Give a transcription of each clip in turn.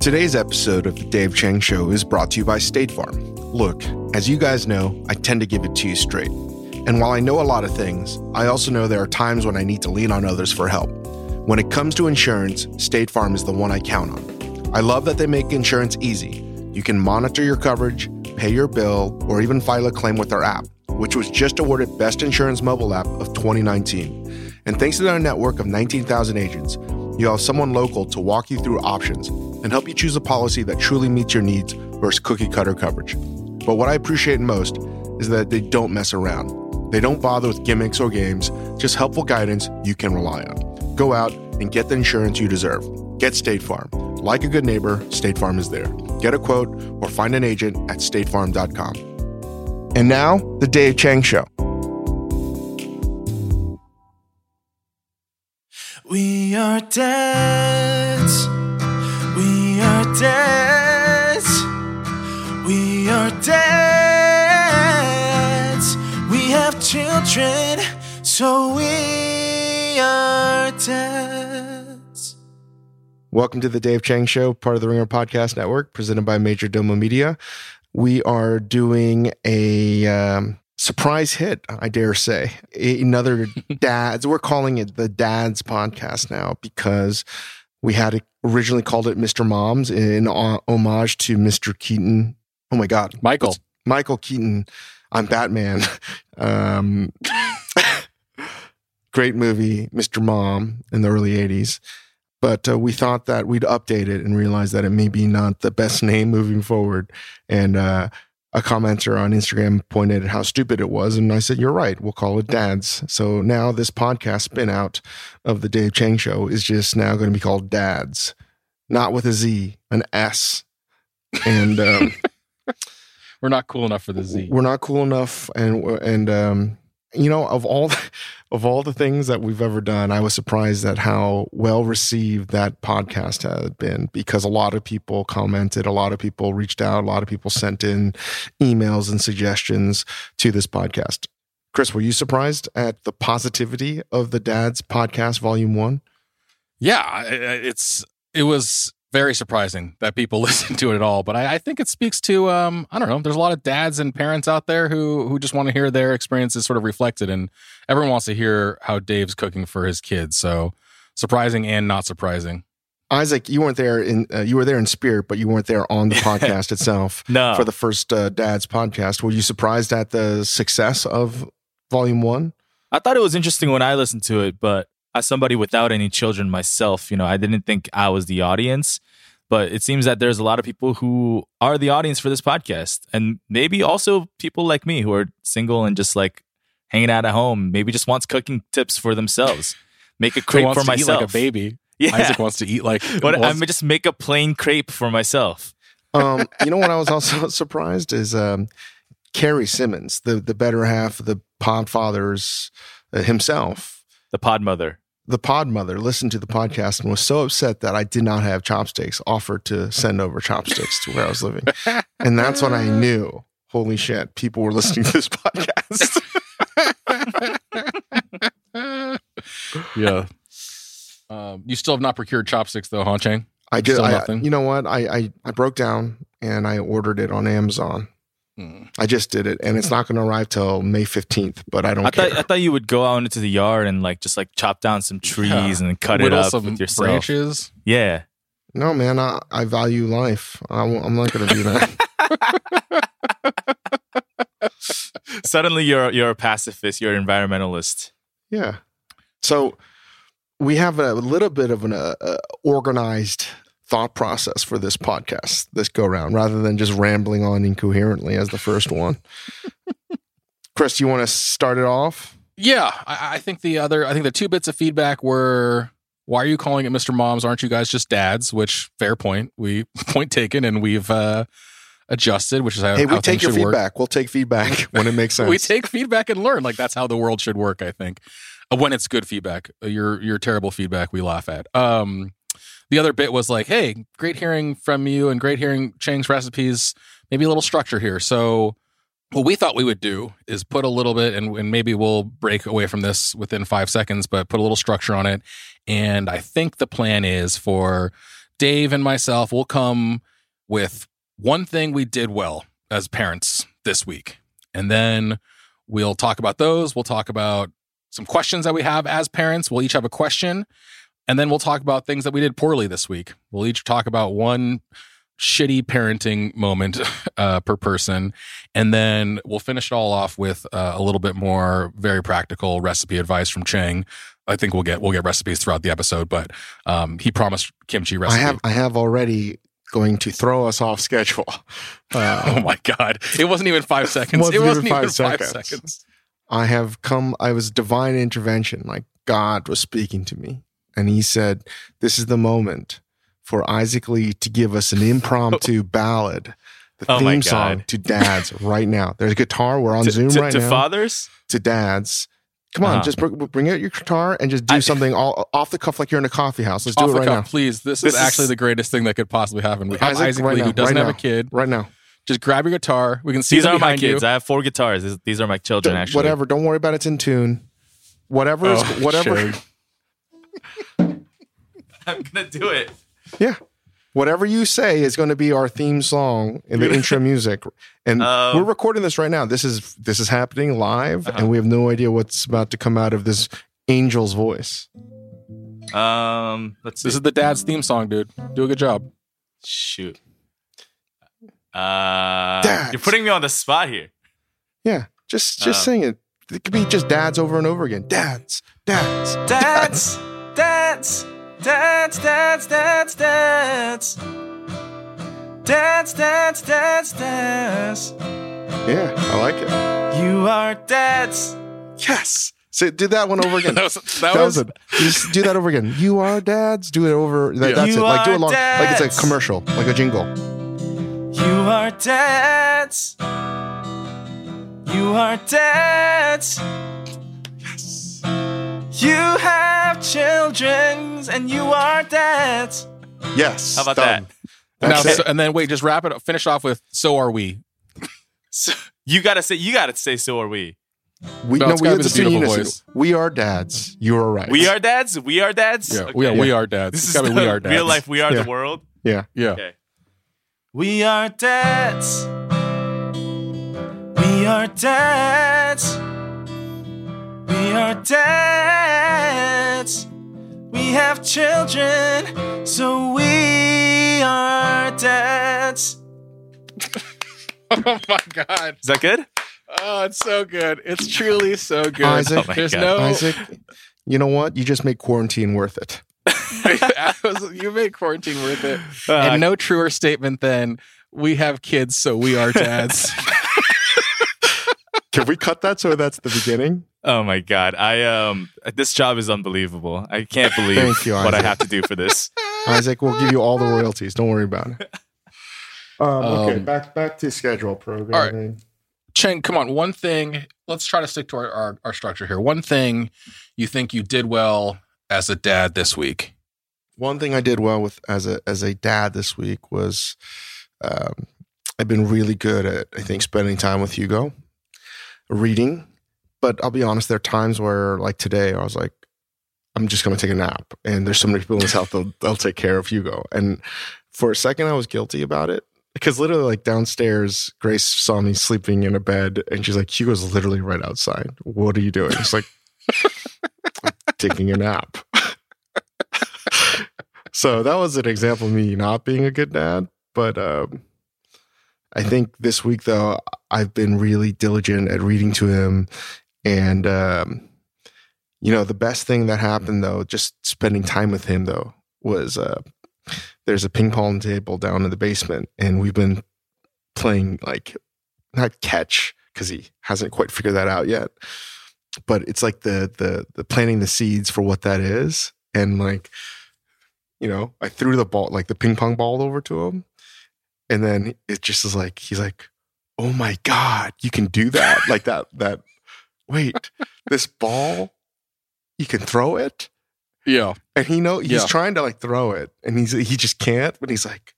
Today's episode of the Dave Chang Show is brought to you by State Farm. Look, as you guys know, I tend to give it to you straight. And while I know a lot of things, I also know there are times when I need to lean on others for help. When it comes to insurance, State Farm is the one I count on. I love that they make insurance easy. You can monitor your coverage, pay your bill, or even file a claim with our app, which was just awarded Best Insurance Mobile App of 2019. And thanks to their network of 19,000 agents, you have someone local to walk you through options and help you choose a policy that truly meets your needs versus cookie cutter coverage. But what I appreciate most is that they don't mess around. They don't bother with gimmicks or games, just helpful guidance you can rely on. Go out and get the insurance you deserve. Get State Farm. Like a good neighbor, State Farm is there. Get a quote or find an agent at statefarm.com. And now, the Dave Chang Show. We are dads. Dads. We are dads. We have children, so we are dads. Welcome to the Dave Chang Show, part of the Ringer Podcast Network, presented by Majordomo Media. We are doing a um, surprise hit, I dare say. Another dads. We're calling it the Dads Podcast now because we had originally called it Mr. Moms in homage to Mr. Keaton. Oh my God, Michael. It's Michael Keaton. I'm Batman. Um, great movie, Mr. Mom, in the early '80s. But uh, we thought that we'd update it and realize that it may be not the best name moving forward. And uh, a commenter on Instagram pointed at how stupid it was. And I said, You're right. We'll call it Dads. So now this podcast spin out of the Dave Chang show is just now going to be called Dads, not with a Z, an S. And um, We're not cool enough for the Z. we're not cool enough. And, and, um, you know, of all, of all the things that we've ever done, I was surprised at how well received that podcast had been because a lot of people commented, a lot of people reached out, a lot of people sent in emails and suggestions to this podcast. Chris, were you surprised at the positivity of the Dad's Podcast Volume One? Yeah, I- I- it's it was very surprising that people listen to it at all. But I, I think it speaks to um, I don't know. There's a lot of dads and parents out there who who just want to hear their experiences sort of reflected, and everyone wants to hear how Dave's cooking for his kids. So surprising and not surprising. Isaac, you weren't there in uh, you were there in spirit, but you weren't there on the podcast itself No. for the first uh, Dad's podcast. Were you surprised at the success of Volume One? I thought it was interesting when I listened to it, but as somebody without any children myself, you know, I didn't think I was the audience. But it seems that there's a lot of people who are the audience for this podcast. And maybe also people like me who are single and just like hanging out at home, maybe just wants cooking tips for themselves. Make a Who crepe wants for to eat myself. like a baby. Yeah. Isaac wants to eat like But I wants- mean, just make a plain crepe for myself. Um, you know what I was also surprised is um, Kari Simmons, the the better half of the Podfathers uh, himself, The pod mother. The Pod Mother, listened to the podcast and was so upset that I did not have chopsticks. Offered to send over chopsticks to where I was living, and that's when I knew, holy shit, people were listening to this podcast. yeah. Um, you still have not procured chopsticks though, huh, Chang? I did. I, you know what? I, I I broke down and I ordered it on Amazon. Hmm. I just did it, and it's not going to arrive till May fifteenth. But I don't I care. thought I thought you would go out into the yard and like just like chop down some trees Yeah. and then cut it up some with yourself. branches. Yeah. No, man, I, I value life. I, I'm not going to do that. Suddenly you're you're a pacifist, you're an environmentalist. yeah. So we have a little bit of an uh, uh, organized thought process for this podcast, this go round, rather than just rambling on incoherently as the first one. Chris, do you want to start it off? Yeah, I, I think the other, I think the two bits of feedback were, why are you calling it Mr. Moms? Aren't you guys just dads? Which fair point. We point taken, and we've uh, adjusted, which is how, Hey, how we take your should work. feedback. We'll take feedback when it makes sense. we take feedback and learn. Like that's how the world should work. I think Uh, when it's good feedback. Uh, Your your terrible feedback, we laugh at. Um, the other bit was like, hey, great hearing from you and great hearing Chang's recipes. Maybe a little structure here. So what we thought we would do is put a little bit, and, and maybe we'll break away from this within five seconds, but put a little structure on it. And I think the plan is for Dave and myself we'll come with one thing we did well as parents this week. And then we'll talk about those. We'll talk about some questions that we have as parents. We'll each have a question. And then we'll talk about things that we did poorly this week. We'll each talk about one shitty parenting moment uh, per person. And then we'll finish it all off with uh, a little bit more very practical recipe advice from Chang. I think we'll get we'll get recipes throughout the episode, but um, he promised kimchi recipe. I have I have already going to throw us off schedule. Uh, oh my god! It wasn't even five seconds. Wasn't it wasn't even five five seconds. seconds. I have come. I was divine intervention. Like God was speaking to me, and He said, "This is the moment for Isaac Lee to give us an impromptu ballad." The Oh theme song to dads right now. There's a guitar. We're on to, Zoom to- right to now. To fathers. to dads. Come on, Uh-huh. just bring, bring out your guitar and just do I- something all off the cuff like you're in a coffee house. Let's do Off it the right cuff, now. please. This, This is is- actually the greatest thing that could possibly happen. We have Isaac, Isaac, right Lee, now, who doesn't right have now. a kid. Right now. Just grab your guitar. We can see These are my kids. You. I have four guitars. These, these are my children. Don't- Actually, Whatever. Don't worry about it. It's in tune. Whatever. Oh, whatever. Chang. I'm gonna do it. Yeah. Whatever you say is going to be our theme song in the intro music, and Um, we're recording this right now. This is this is happening live, Uh-huh. and we have no idea what's about to come out of this angel's voice. Um, let's see. This is the dad's theme song, dude. Do a good job. Shoot. Uh, Dads. you're putting me on the spot here. Yeah, just just Uh. sing it. It could be just dads over and over again. Dads, dads, Dads, dads, dads, dads, dads, dads. Dads, dads, dads, dads. Yeah, I like it. You are dads. Yes. So do that one over again. That was that, That was, was it. Just do that over again. You are dads. Do it over. That, Yeah. That's You it. Like do are it long. Like it's a commercial, like a jingle. You are dads. You are dads. Yes. You have children and you are dads. Yes. How about done. now, so, and then wait, just wrap it up. Finish off with "So are we." So, you gotta say. You gotta say. So are we. we No, no, we have the beautiful voice. We are dads. You are right. We are dads. We are dads. Yeah, Okay. we, are, we are dads. This It's is gotta the we are dads. real life. We are Yeah. the world. Yeah. Yeah. Okay. We are dads. We are dads. We are dads. We have children, so we are dads. Oh my god. Is that good? Oh, it's so good. It's truly so good. Isaac. Oh my There's God. no. Isaac, you know what? You just make quarantine worth it. you made quarantine worth it. Uh, and no truer statement than we have kids, so we are dads. Can we cut that so that's the beginning? Oh my god! I um, this job is unbelievable. I can't believe Thank you, what I have to do for this. Isaac, we'll give you all the royalties. Don't worry about it. Um, okay, Um, back back to schedule programming. All right. Chang, come on. One thing. Let's try to stick to our, our, our structure here. One thing you think you did well as a dad this week. One thing I did well with as a as a dad this week was um, I've been really good at I think spending time with Hugo, reading. But I'll be honest, there are times where like today I was like, I'm just going to take a nap, and there's so many people in this house they'll they'll take care of Hugo. And for a second, I was guilty about it because literally like downstairs, Grace saw me sleeping in a bed, and she's like, Hugo's literally right outside. What are you doing? It's like taking a nap. so that was an example of me not being a good dad. But um, I think this week, though, I've been really diligent at reading to him. And, um, you know, the best thing that happened, though, just spending time with him, though, was uh, there's a ping pong table down in the basement. And we've been playing like, not catch, because he hasn't quite figured that out yet. But it's like the the the planting the seeds for what that is, and like you know, I threw the ball, like the ping pong ball over to him. And then it just is like, he's like, oh my God, you can do that. like that, that, wait, this ball, you can throw it. Yeah. And he know he's Yeah. trying to like throw it and he's, he just can't, but he's like,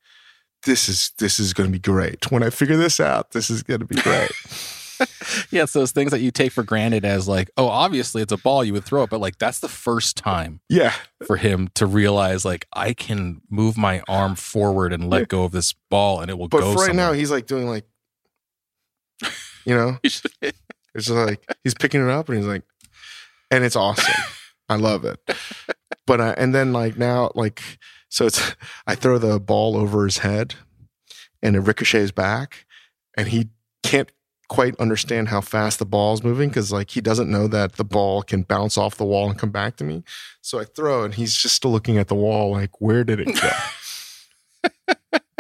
this is, this is going to be great. When I figure this out, this is going to be great. yeah, it's those things that you take for granted as like, oh, obviously it's a ball, you would throw it, but like that's the first time Yeah. for him to realize like I can move my arm forward and let go of this ball and it will But go. for right now, he's like doing like, you know, it's just like he's picking it up and he's like, and it's awesome. I love it. But uh, and then like now like so it's I throw the ball over his head, and it ricochets back, and he can't quite understand how fast the ball's moving because like he doesn't know that the ball can bounce off the wall and come back to me. So I throw and he's just still looking at the wall like where did it go?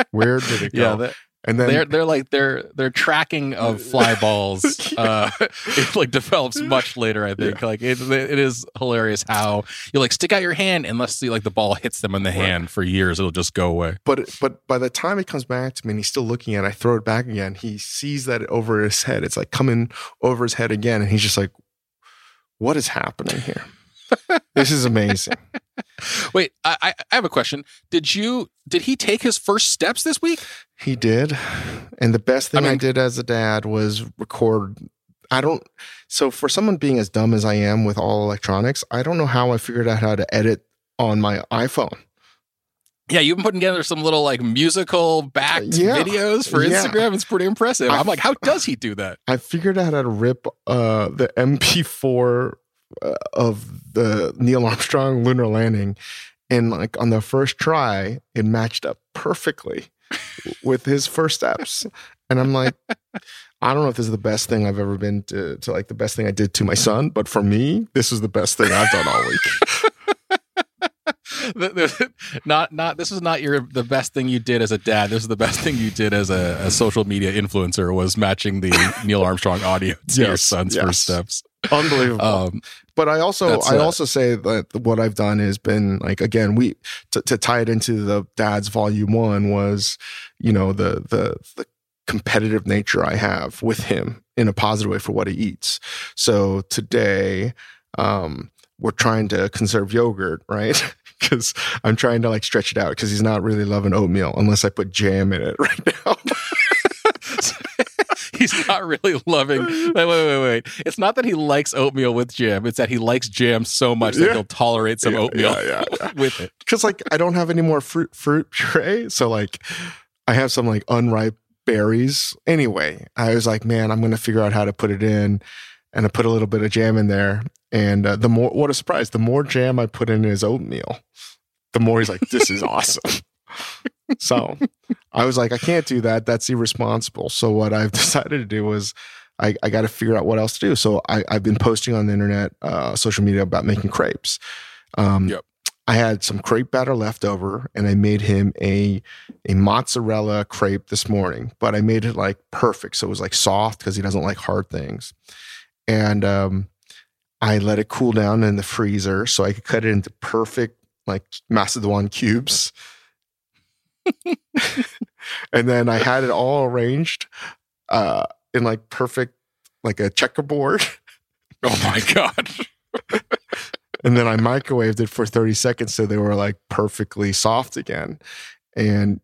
where did it go? yeah, that, and then they're they're like their their tracking of fly balls uh it like develops much later i think like it, it is hilarious how you like stick out your hand unless the, like the ball hits them in the hand for years it'll just go away but but by the time it comes back to me and he's still looking at it, I throw it back again. He sees that over his head. It's like coming over his head again, and he's just like, "What is happening here? this is amazing." wait I, I I have a question did you did he take his first steps this week He did, and the best thing I, mean- did as a dad was record. I don't. So for someone being as dumb as I am with all electronics, I don't know how I figured out how to edit on my iPhone. yeah you've been putting together some little like musical backed Yeah. videos for Yeah. instagram it's pretty impressive I- i'm like how does he do that I figured out how to rip uh, the MP4 uh, of the Neil Armstrong lunar landing, and like on the first try, it matched up perfectly with his first steps. And I'm like, I don't know if this is the best thing I've ever been to, to like the best thing I did to my son, but for me, this is the best thing I've done all week. Not not this is not your the best thing you did as a dad. This is the best thing you did as a, a social media influencer was matching the Neil Armstrong audio to your son's yes. first steps. Unbelievable. Um, but I also I uh, also say that what I've done has been like again we to, to tie it into the dad's volume one was you know the the the competitive nature I have with him in a positive way for what he eats. So today um we're trying to conserve yogurt, right? Because I'm trying to like stretch it out because he's not really loving oatmeal unless I put jam in it right now. he's not really loving. Wait, wait, wait, wait. It's not that he likes oatmeal with jam. It's that he likes jam so much that Yeah. he'll tolerate some Yeah, oatmeal yeah, with it. because like I don't have any more fruit fruit puree, so like I have some like unripe berries. Anyway, I was like, man, I'm gonna figure out how to put it in, and I put a little bit of jam in there. And uh, the more, what a surprise! The more jam I put in his oatmeal, the more he's like, this is awesome. So I was like, I can't do that. That's irresponsible. So what I've decided to do was. I, I got to figure out what else to do. So I, I've been posting on the internet, uh, social media about making crepes. Um, Yep. I had some crepe batter left over and I made him a a mozzarella crepe this morning, but I made it like perfect. So it was like soft because he doesn't like hard things. And um, I let it cool down in the freezer so I could cut it into perfect like macedoine cubes. and then I had it all arranged uh, in like perfect like a checkerboard. Oh my god! and then I microwaved it for 30 seconds so they were like perfectly soft again. And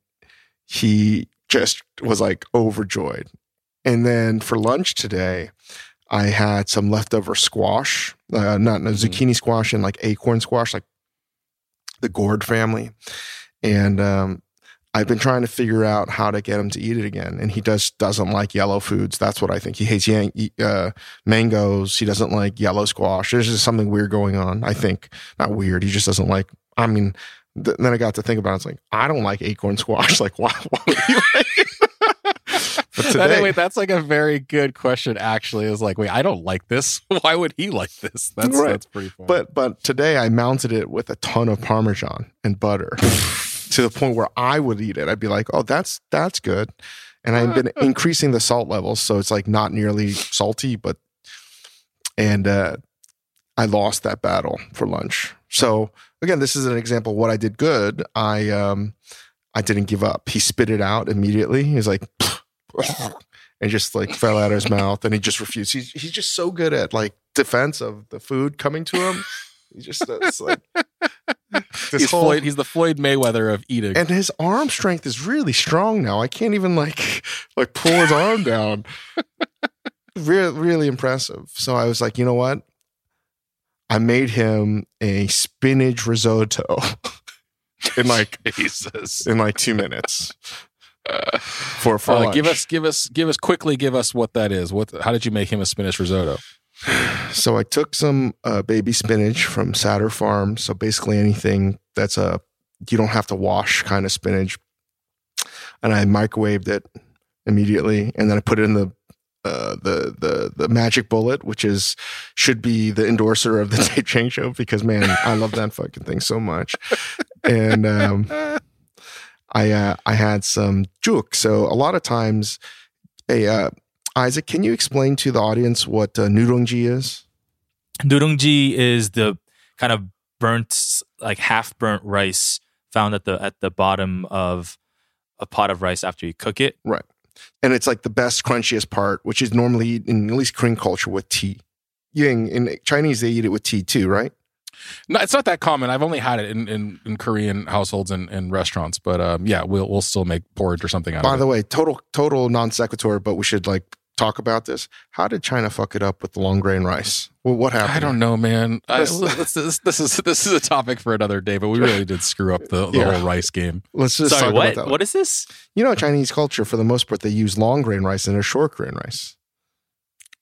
he just was like overjoyed. And then for lunch today, I had some leftover squash, uh, not no, Mhm. zucchini squash and like acorn squash, like the gourd family. And um, I've been trying to figure out how to get him to eat it again. And he just doesn't like yellow foods. That's what I think. He hates yang- uh, mangoes. He doesn't like yellow squash. There's just something weird going on. I think not weird. He just doesn't like. I mean, th- then I got to think about it. It's like I don't like acorn squash. Like why? why would he like it? but today, wait, that's like a very good question. Actually, is like, wait, I don't like this. Why would he like this? That's Right. that's pretty funny. but but today I mounted it with a ton of parmesan and butter to the point where I would eat it. I'd be like, oh, that's that's good. And I've been increasing the salt levels, so it's like not nearly salty, but and uh, I lost that battle for lunch. So again, this is an example of what I did good. I um I didn't give up. He spit it out immediately. He was like and just like fell out of his mouth and he just refused. He's he's just so good at like defense of the food coming to him. He just does like this he's whole Floyd. He's the Floyd Mayweather of eating. and his arm strength is really strong now. I can't even like like pull his arm down. really, really impressive. So I was like, you know what? I made him a spinach risotto in like Jesus. in like two minutes for for Uh, give us, give us, give us quickly. Give us what that is. What? How did you make him a spinach risotto? So I took some uh, baby spinach from Satur Farm. So basically anything that's a you don't have to wash kind of spinach, and I microwaved it immediately, and then I put it in the uh, the the the magic bullet, which is should be the endorser of the Dave Chang show because man, I love that fucking thing so much, and um, I uh, I had some juk. So a lot of times, a uh, Isaac, can you explain to the audience what uh, nurungji is? Nurungji is the kind of burnt, like half burnt rice found at the at the bottom of a pot of rice after you cook it. Right. And it's like the best, crunchiest part, which is normally eaten, in at least Korean culture, with tea. Ying, in Chinese, they eat it with tea too, right? No, it's not that common. I've only had it in, in, in Korean households and, and restaurants, but um, yeah, we'll we'll still make porridge or something out By of it. By the way, total total non sequitur, but we should like talk about this. How did China fuck it up with the long grain rice? Well, what happened? I don't know, man. I, This- this, this, this is this is a topic for another day, but we really did screw up the, the Yeah. whole rice game. Let's just Sorry, talk what? about that. What is this? You know, Chinese culture for the most part, they use long grain rice and a short grain rice.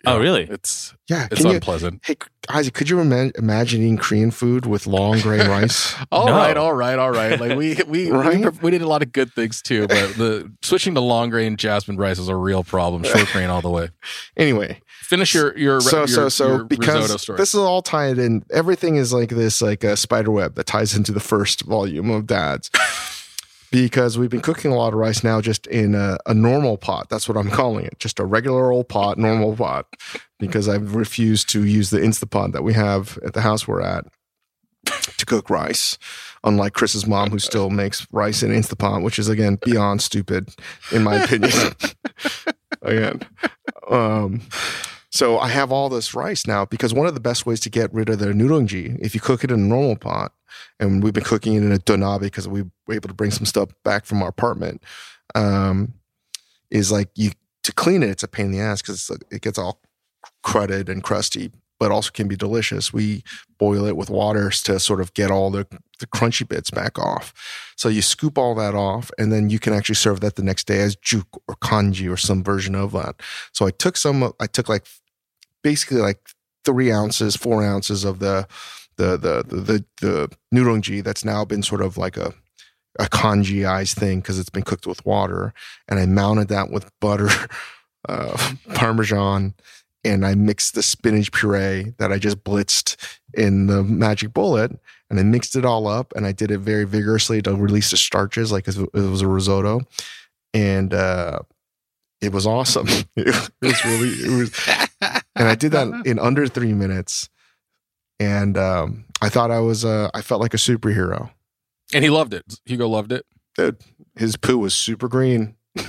Oh, really? It's Yeah, it's can you? unpleasant. Hey, Isaac, could you ima- imagine eating Korean food with long grain rice? All No. right, all right, all right. Like we we, Right? we we did a lot of good things too, but the switching to long grain jasmine rice is a real problem. Short grain all the way. anyway, Finish your your so your, so so your risotto because story. this is all tied in everything is like this like a spider web that ties into the first volume of dads because we've been cooking a lot of rice now just in a, a normal pot. That's what i'm calling it. Just a regular old pot normal pot because i've refused to use the instapot that we have at the house we're at to cook rice unlike chris's mom who still makes rice in instapot which is again beyond stupid in my opinion. Again um so I have all this rice now because one of the best ways to get rid of the nurungji, if you cook it in a normal pot, and we've been cooking it in a donabe because we were able to bring some stuff back from our apartment, um, is like you to clean it. It's a pain in the ass because it gets all crudted and crusty, but also can be delicious. We boil it with water to sort of get all the the crunchy bits back off. So you scoop all that off, and then you can actually serve that the next day as juk or congee or some version of that. So I took some. I took like basically like three ounces, four ounces of the the the the the, the that's now been sort of like a a kanjiized thing because it's been cooked with water, and I mounted that with butter, uh, parmesan, and I mixed the spinach puree that I just blitzed in the magic bullet, and I mixed it all up, and I did it very vigorously to release the starches, like it was a risotto, and uh, it was awesome. It was really it was and I did that in under three minutes. And um, I thought I was, uh, I felt like a superhero. and he loved it. Hugo loved it. Dude, his poo was super green.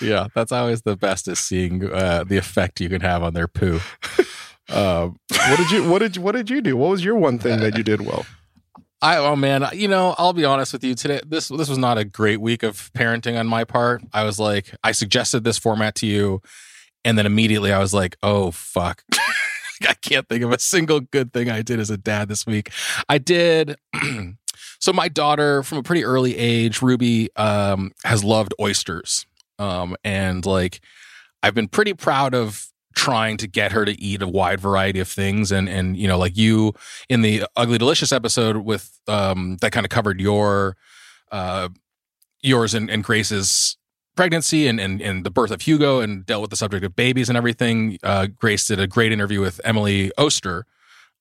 yeah, that's always the best is seeing uh, the effect you can have on their poo. Um, What did you, what did you, what did you do? What was your one thing that you did well? I oh man, you know, I'll be honest with you today. This this was not a great week of parenting on my part. I was like, I suggested this format to you, and then immediately I was like, oh fuck. I can't think of a single good thing I did as a dad this week. I did so my daughter from a pretty early age, Ruby, um, has loved oysters. Um, and like I've been pretty proud of trying to get her to eat a wide variety of things and and you know like you in the ugly delicious episode with um that kind of covered your uh yours and, and grace's pregnancy and, and and the birth of hugo and dealt with the subject of babies and everything uh grace did a great interview with emily oster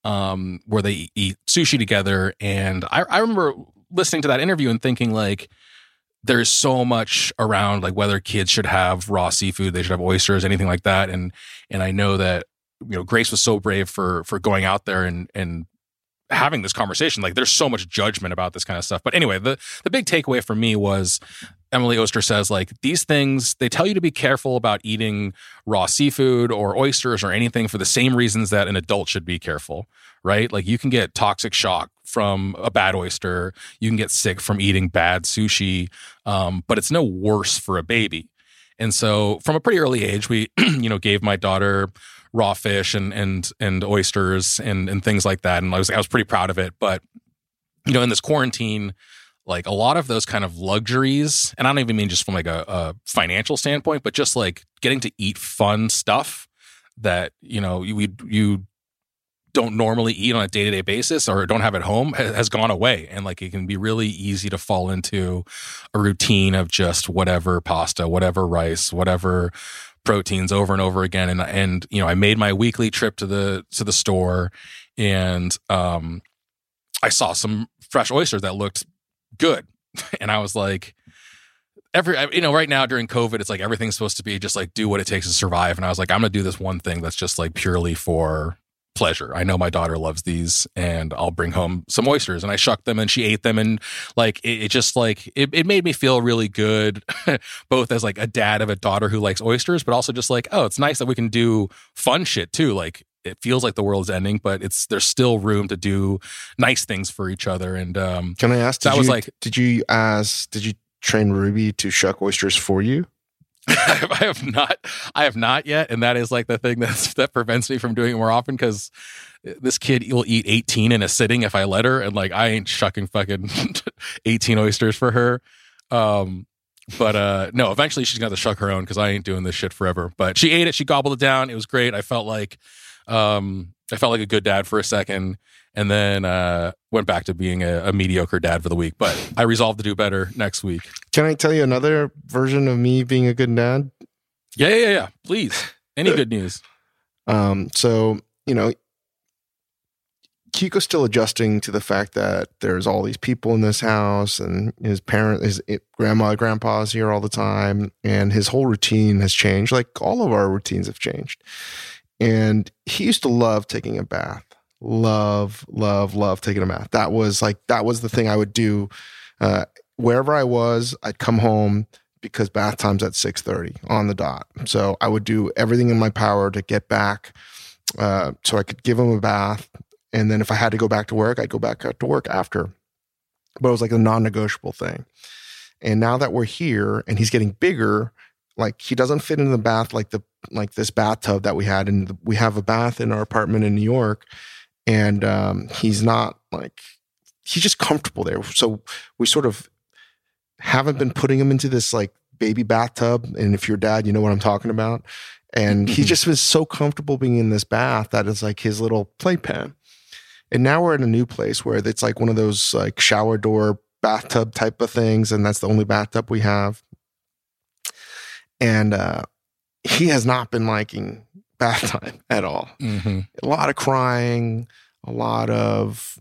um where they eat sushi together and i i remember listening to that interview and thinking like there's so much around like whether kids should have raw seafood, they should have oysters, anything like that. And and I know that you know Grace was so brave for for going out there and and having this conversation. Like there's so much judgment about this kind of stuff. But anyway, the the big takeaway for me was Emily Oster says like these things they tell you to be careful about eating raw seafood or oysters or anything for the same reasons that an adult should be careful, right? Like you can get toxic shock from a bad oyster, you can get sick from eating bad sushi, um, but it's no worse for a baby. And so from a pretty early age, we, you know, gave my daughter raw fish and and and oysters and and things like that. And I was I was pretty proud of it. But you know, in this quarantine, like a lot of those kind of luxuries, and I don't even mean just from like a, a financial standpoint, but just like getting to eat fun stuff that you know you you don't normally eat on a day to day basis or don't have at home has gone away. And like it can be really easy to fall into a routine of just whatever pasta, whatever rice, whatever proteins over and over again. And, and, you know, I made my weekly trip to the, to the store and, um, I saw some fresh oysters that looked good. And I was like, every you know right now during covid it's like everything's supposed to be just like do what it takes to survive and i was like i'm gonna do this one thing that's just like purely for pleasure. I know my daughter loves these and I'll bring home some oysters and I shucked them and she ate them and like it, it just like it, it made me feel really good both as like a dad of a daughter who likes oysters but also just like oh it's nice that we can do fun shit too like it feels like the world's ending but it's there's still room to do nice things for each other and um Can I ask? That did was you- like- did you ask? Did you train Ruby to shuck oysters for you? I have not I have not yet and that is like the thing that's that prevents me from doing it more often cuz this kid will eat 18 in a sitting if I let her and like I ain't shucking fucking 18 oysters for her um but uh no eventually she's to have to shuck her own cuz I ain't doing this shit forever but she ate it she gobbled it down it was great I felt like um I felt like a good dad for a second and then uh went back to being a, a mediocre dad for the week but I resolved to do better next week Can I tell you another version of me being a good dad? yeah yeah yeah, yeah. please any good news Um, so you know, Kiko's still adjusting to the fact that there's all these people in this house, and his parent, his grandma, grandpa's here all the time, and his whole routine has changed. Like all of our routines have changed. And he used to love taking a bath. Love, love, love taking a bath. That was like that was the thing I would do. Uh, wherever I was, I'd come home because bath time's at 6.30 on the dot so i would do everything in my power to get back uh, so i could give him a bath and then if i had to go back to work i'd go back to work after but it was like a non-negotiable thing and now that we're here and he's getting bigger like he doesn't fit in the bath like the like this bathtub that we had and we have a bath in our apartment in new york and um, he's not like he's just comfortable there so we sort of haven't been putting him into this like baby bathtub. And if you're dad, you know what I'm talking about. And he just was so comfortable being in this bath that is like his little playpen. And now we're in a new place where it's like one of those like shower door bathtub type of things. And that's the only bathtub we have. And uh, he has not been liking bath time at all mm-hmm. a lot of crying, a lot of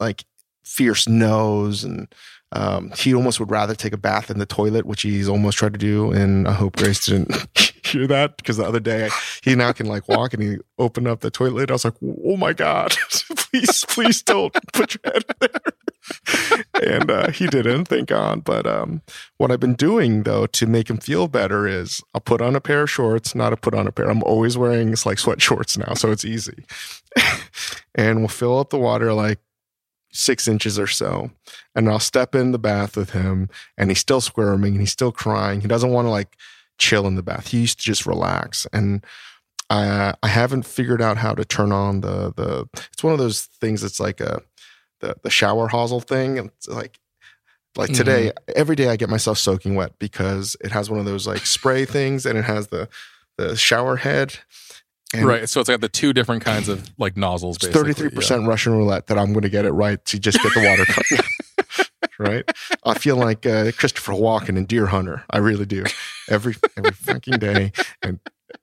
like fierce no's, and um, he almost would rather take a bath in the toilet, which he's almost tried to do. And I hope Grace didn't hear that because the other day he now can like walk and he opened up the toilet. I was like, oh my god, please, please don't put your head there. and uh, he didn't, thank God. But um, what I've been doing though to make him feel better is I'll put on a pair of shorts, not a put on a pair. I'm always wearing like sweat shorts now, so it's easy. and we'll fill up the water like six inches or so. And I'll step in the bath with him and he's still squirming and he's still crying. He doesn't want to like chill in the bath. He used to just relax. And I I haven't figured out how to turn on the the it's one of those things that's like a the the shower hosel thing. It's like like mm-hmm. today, every day I get myself soaking wet because it has one of those like spray things and it has the the shower head. And right. So it's got the two different kinds of like nozzles. Thirty three percent Russian roulette that I'm going to get it right to just get the water coming. right? I feel like uh, Christopher Walken in Deer Hunter. I really do. Every every fucking day, and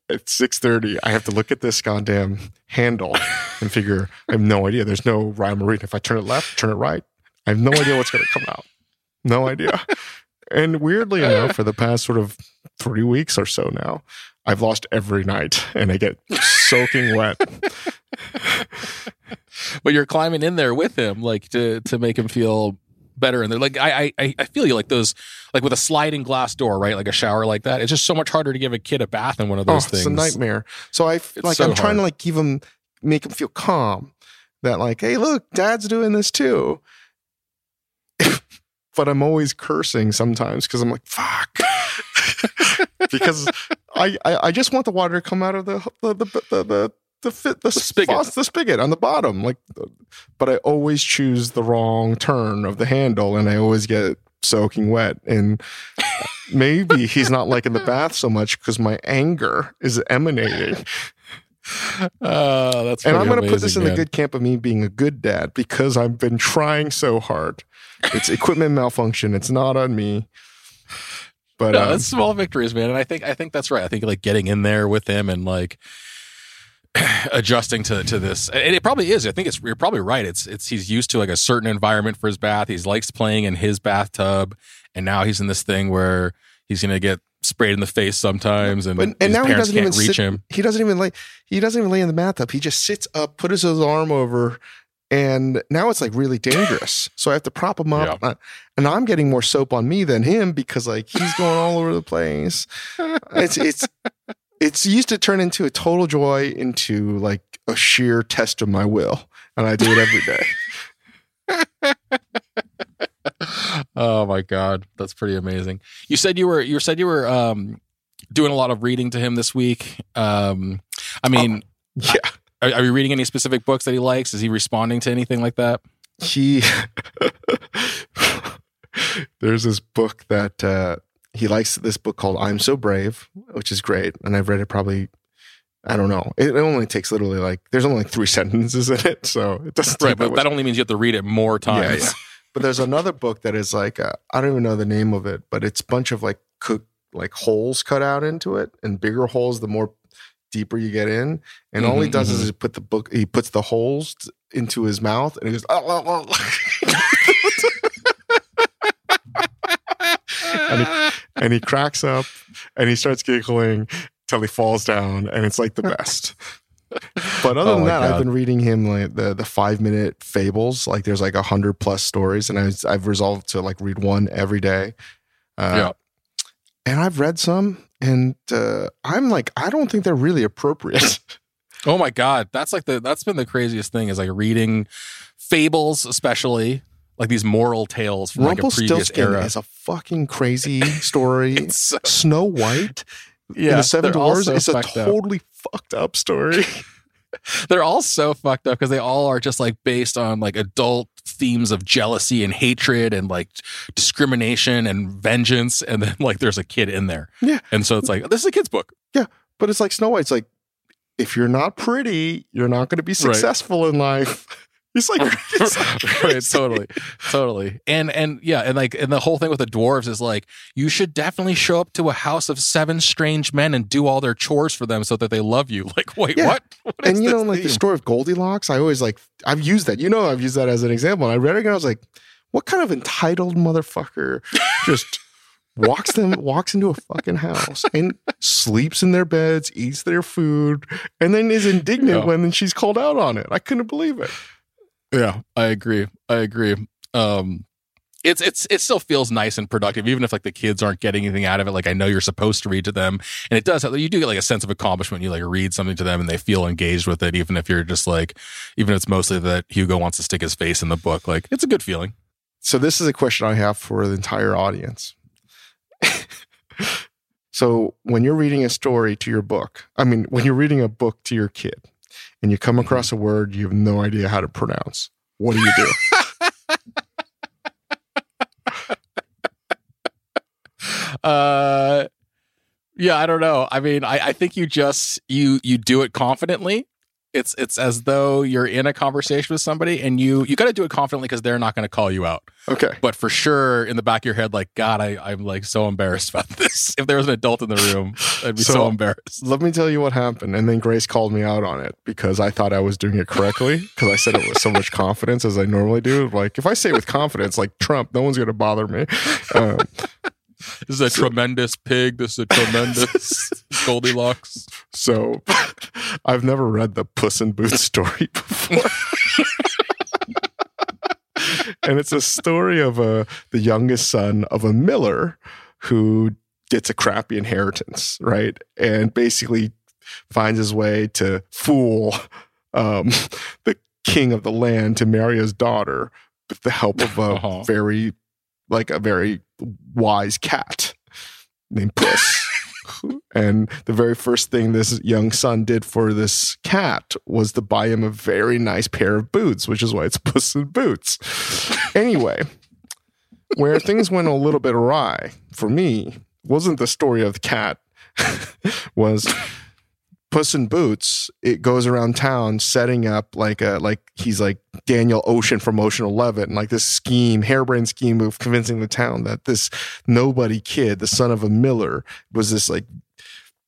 at six thirty, I have to look at this goddamn handle and figure. I have no idea. There's no rhyme or reason. If I turn it left, turn it right, I have no idea what's going to come out. No idea. And weirdly enough, for the past sort of three weeks or so now, I've lost every night, and I get soaking wet. but you're climbing in there with him, like to to make him feel better. And they're like, I I I feel you like those like with a sliding glass door, right? Like a shower like that. It's just so much harder to give a kid a bath in one of oh, those oh, things. It's a nightmare. So I It's like so I'm trying to like give him make him feel calm. That like, hey, look, dad's doing this too. but I'm always cursing sometimes because I'm like, fuck. because I, I I just want the water to come out of the the the the, the the fit the, spigot. faucet- the spigot on the bottom like but i always choose the wrong turn of the handle and i always get soaking wet. And maybe he's not liking the bath so much because my anger is emanating. Uh, that's and i'm going going to put this in the good camp of me being a good dad because i've been trying so hard. It's equipment malfunction. It's not on me but no, um, it's small victories, man. And I think I think that's right. I think like getting in there with him and like adjusting to to this. And it probably is. I think it's you're probably right. It's it's he's used to like a certain environment for his bath. He likes playing in his bathtub, and now he's in this thing where he's gonna get sprayed in the face sometimes, and, and now he doesn't even reach sit, him. He doesn't even lay. He doesn't even lay in the bathtub. He just sits up, puts his arm over, and now it's like really dangerous. so I have to prop him up, Uh, and I'm getting more soap on me than him because like he's going all over the place. It's it's it's used to turn into a total joy into like a sheer test of my will, and I do it every day. oh my god, that's pretty amazing. You said you were you said you were um doing a lot of reading to him this week. Um, I mean, yeah. Are, are you reading any specific books that he likes? Is he responding to anything like that? he there's this book that uh, he likes this book called I'm So Brave, which is great. And I've read it probably, I don't know. It only takes literally like, there's only like three sentences in it. So it doesn't Right, take but that that only means you have to read it more Yeah, times. yeah. But there's another book that is like, uh, I don't even know the name of it, but it's a bunch of like cook, like holes cut out into it and bigger holes the more deeper you get in. And all he Mhm, does mhm. is he put the book, he puts the holes into his mouth and he goes, "Oh, oh, oh." and, he, and he cracks up and he starts giggling till he falls down and it's like the best but other Oh than that i've been reading him like the the five minute fables like there's like a hundred plus stories and I've, I've resolved to like read one every day uh, Yeah. and i've read some and uh, i'm like i don't think they're really appropriate Oh my god, that's like the that's been the craziest thing is like reading fables, especially like these moral tales from like a previous rumpelstiltskin era. is a fucking crazy story It's so- snow white yeah, in the seven dwarfs so is a fucked up. totally fucked up story They're all so fucked up because they all are just like based on like adult themes of jealousy and hatred and like discrimination and vengeance, and then like there's a kid in there. Yeah. and so it's like this is a kid's book. Yeah. But it's like Snow White's like, if you're not pretty, you're not going to be successful in life. It's like, it's like right totally totally and and yeah and like and the whole thing with the dwarves is like you should definitely show up to a house of seven strange men and do all their chores for them so that they love you like wait Yeah. what, what And you know, like the story of Goldilocks, I always like, I've used that. You know, I've used that as an example. And I read it and I was like, what kind of entitled motherfucker just walks them, walks into a fucking house and sleeps in their beds, eats their food, and then is indignant Yeah. when she's called out on it. I couldn't believe it. Yeah i agree i agree um it's it's it still feels nice and productive even if like the kids aren't getting anything out of it like i know you're supposed to read to them and it does you do get like a sense of accomplishment you like read something to them and they feel engaged with it even if you're just like even if it's mostly that hugo wants to stick his face in the book like it's a good feeling So this is a question I have for the entire audience. so when you're reading a story to your book, I mean, when you're reading a book to your kid and you come across a word you have no idea how to pronounce, what do you do? uh yeah i don't know. I mean I, I think you just you you do it confidently it's it's as though you're in a conversation with somebody and you you got to do it confidently because they're not going to call you out Okay. but for sure in the back of your head like god I, i'm like so embarrassed about this if there was an adult in the room i'd be so, So- embarrassed Let me tell you what happened. And then Grace called me out on it because I thought I was doing it correctly because I said it with so much confidence as I normally do. Like, if I say it with confidence, like Trump, no one's going to bother me. Um, this is a tremendous pig this is a tremendous goldilocks So I've never read the Puss in Boots story before. and it's a story of a the youngest son of a miller who gets a crappy inheritance, right? And basically finds his way to fool um, the king of the land to marry his daughter with the help of a Uh-huh. very like a very wise cat named Puss And the very first thing this young son did for this cat was to buy him a very nice pair of boots, which is why it's Puss in Boots. Anyway, where things went a little bit awry for me wasn't the story of the cat, was Puss in Boots, it goes around town setting up like a like he's like Daniel Ocean from Ocean Eleven, like this scheme, harebrained scheme of convincing the town that this nobody kid, the son of a miller, was this like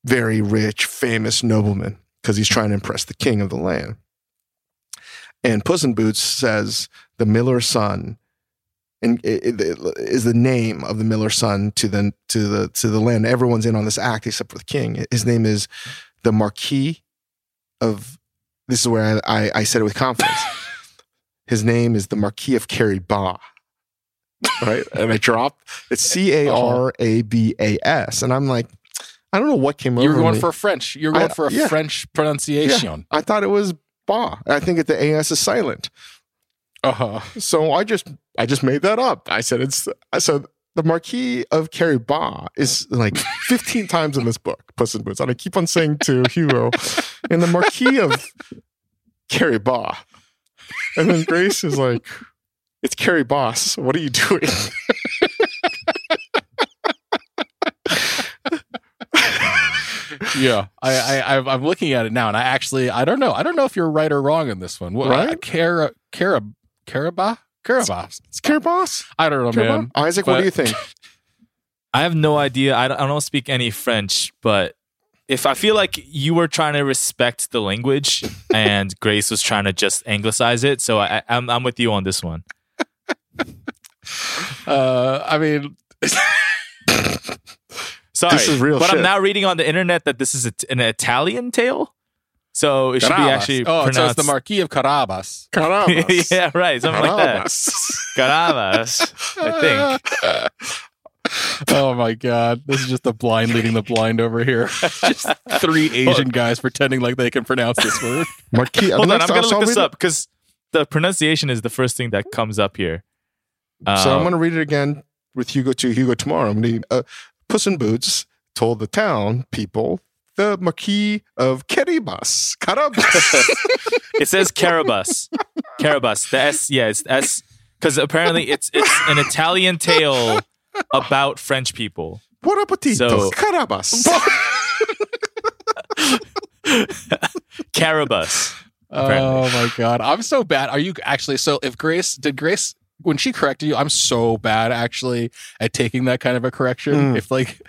very rich, famous nobleman because he's trying to impress the king of the land. And Puss in Boots says the miller's son and it, it, it is the name of the miller's son to the to the to the land. Everyone's in on this act except for the king. His name is the Marquis of. This is where I, I, I said it with confidence. His name is the Marquis of Carabas. Right, and I dropped it's C A R A B A S, and I'm like, I don't know what came over You were going me. for French. You were going I- for a yeah. French pronunciation. I thought it was ba. I think that the AS is silent. Uh-huh. So I just I just made that up. I said it's I said the Marquis of Carabas is like 15 times in this book, Puss in Boots. And I keep on saying to Hugo, and the Marquis of Carabas. And then Grace is like, it's Carrie Boss. What are you doing? Yeah, I, I, I, I'm looking at it now, and I actually, I don't know, I don't know if you're right or wrong in this one. What, Right? Cara, Cara, Caraba, Caraba. It's Carrie Boss. I don't know, Carabas? man. Isaac, what do you think? I have no idea. I don't, I don't speak any French, but if I feel like you were trying to respect the language and Grace was trying to just anglicize it, so I, I'm I'm with you on this one. Uh, I mean, Sorry, This is real but shit. I'm now reading on the internet that this is a, an Italian tale, so it should be actually oh, so it's the Marquis of Carabas. Carabas. yeah, right, something like that. Carabas. Carabas, I think. oh my god, this is just the blind leading the blind over here. just three Asian guys pretending like they can pronounce this word. Marquis. Hold on, I'm gonna look this read up because the pronunciation is the first thing that comes up here. So I'm Um, going to read it again with Hugo to Hugo tomorrow. I'm gonna, uh, Puss in Boots told the town people the Marquis of Carabas. Carabas. It says Carabas. Carabas. The S, yeah, it's S because apparently it's it's an Italian tale about French people. Buon appetito. So- Carabas. Carabas. Oh my god, I'm so bad. Are you actually? So if Grace did Grace when she corrected you, I'm so bad actually at taking that kind of a correction. Mm. If like,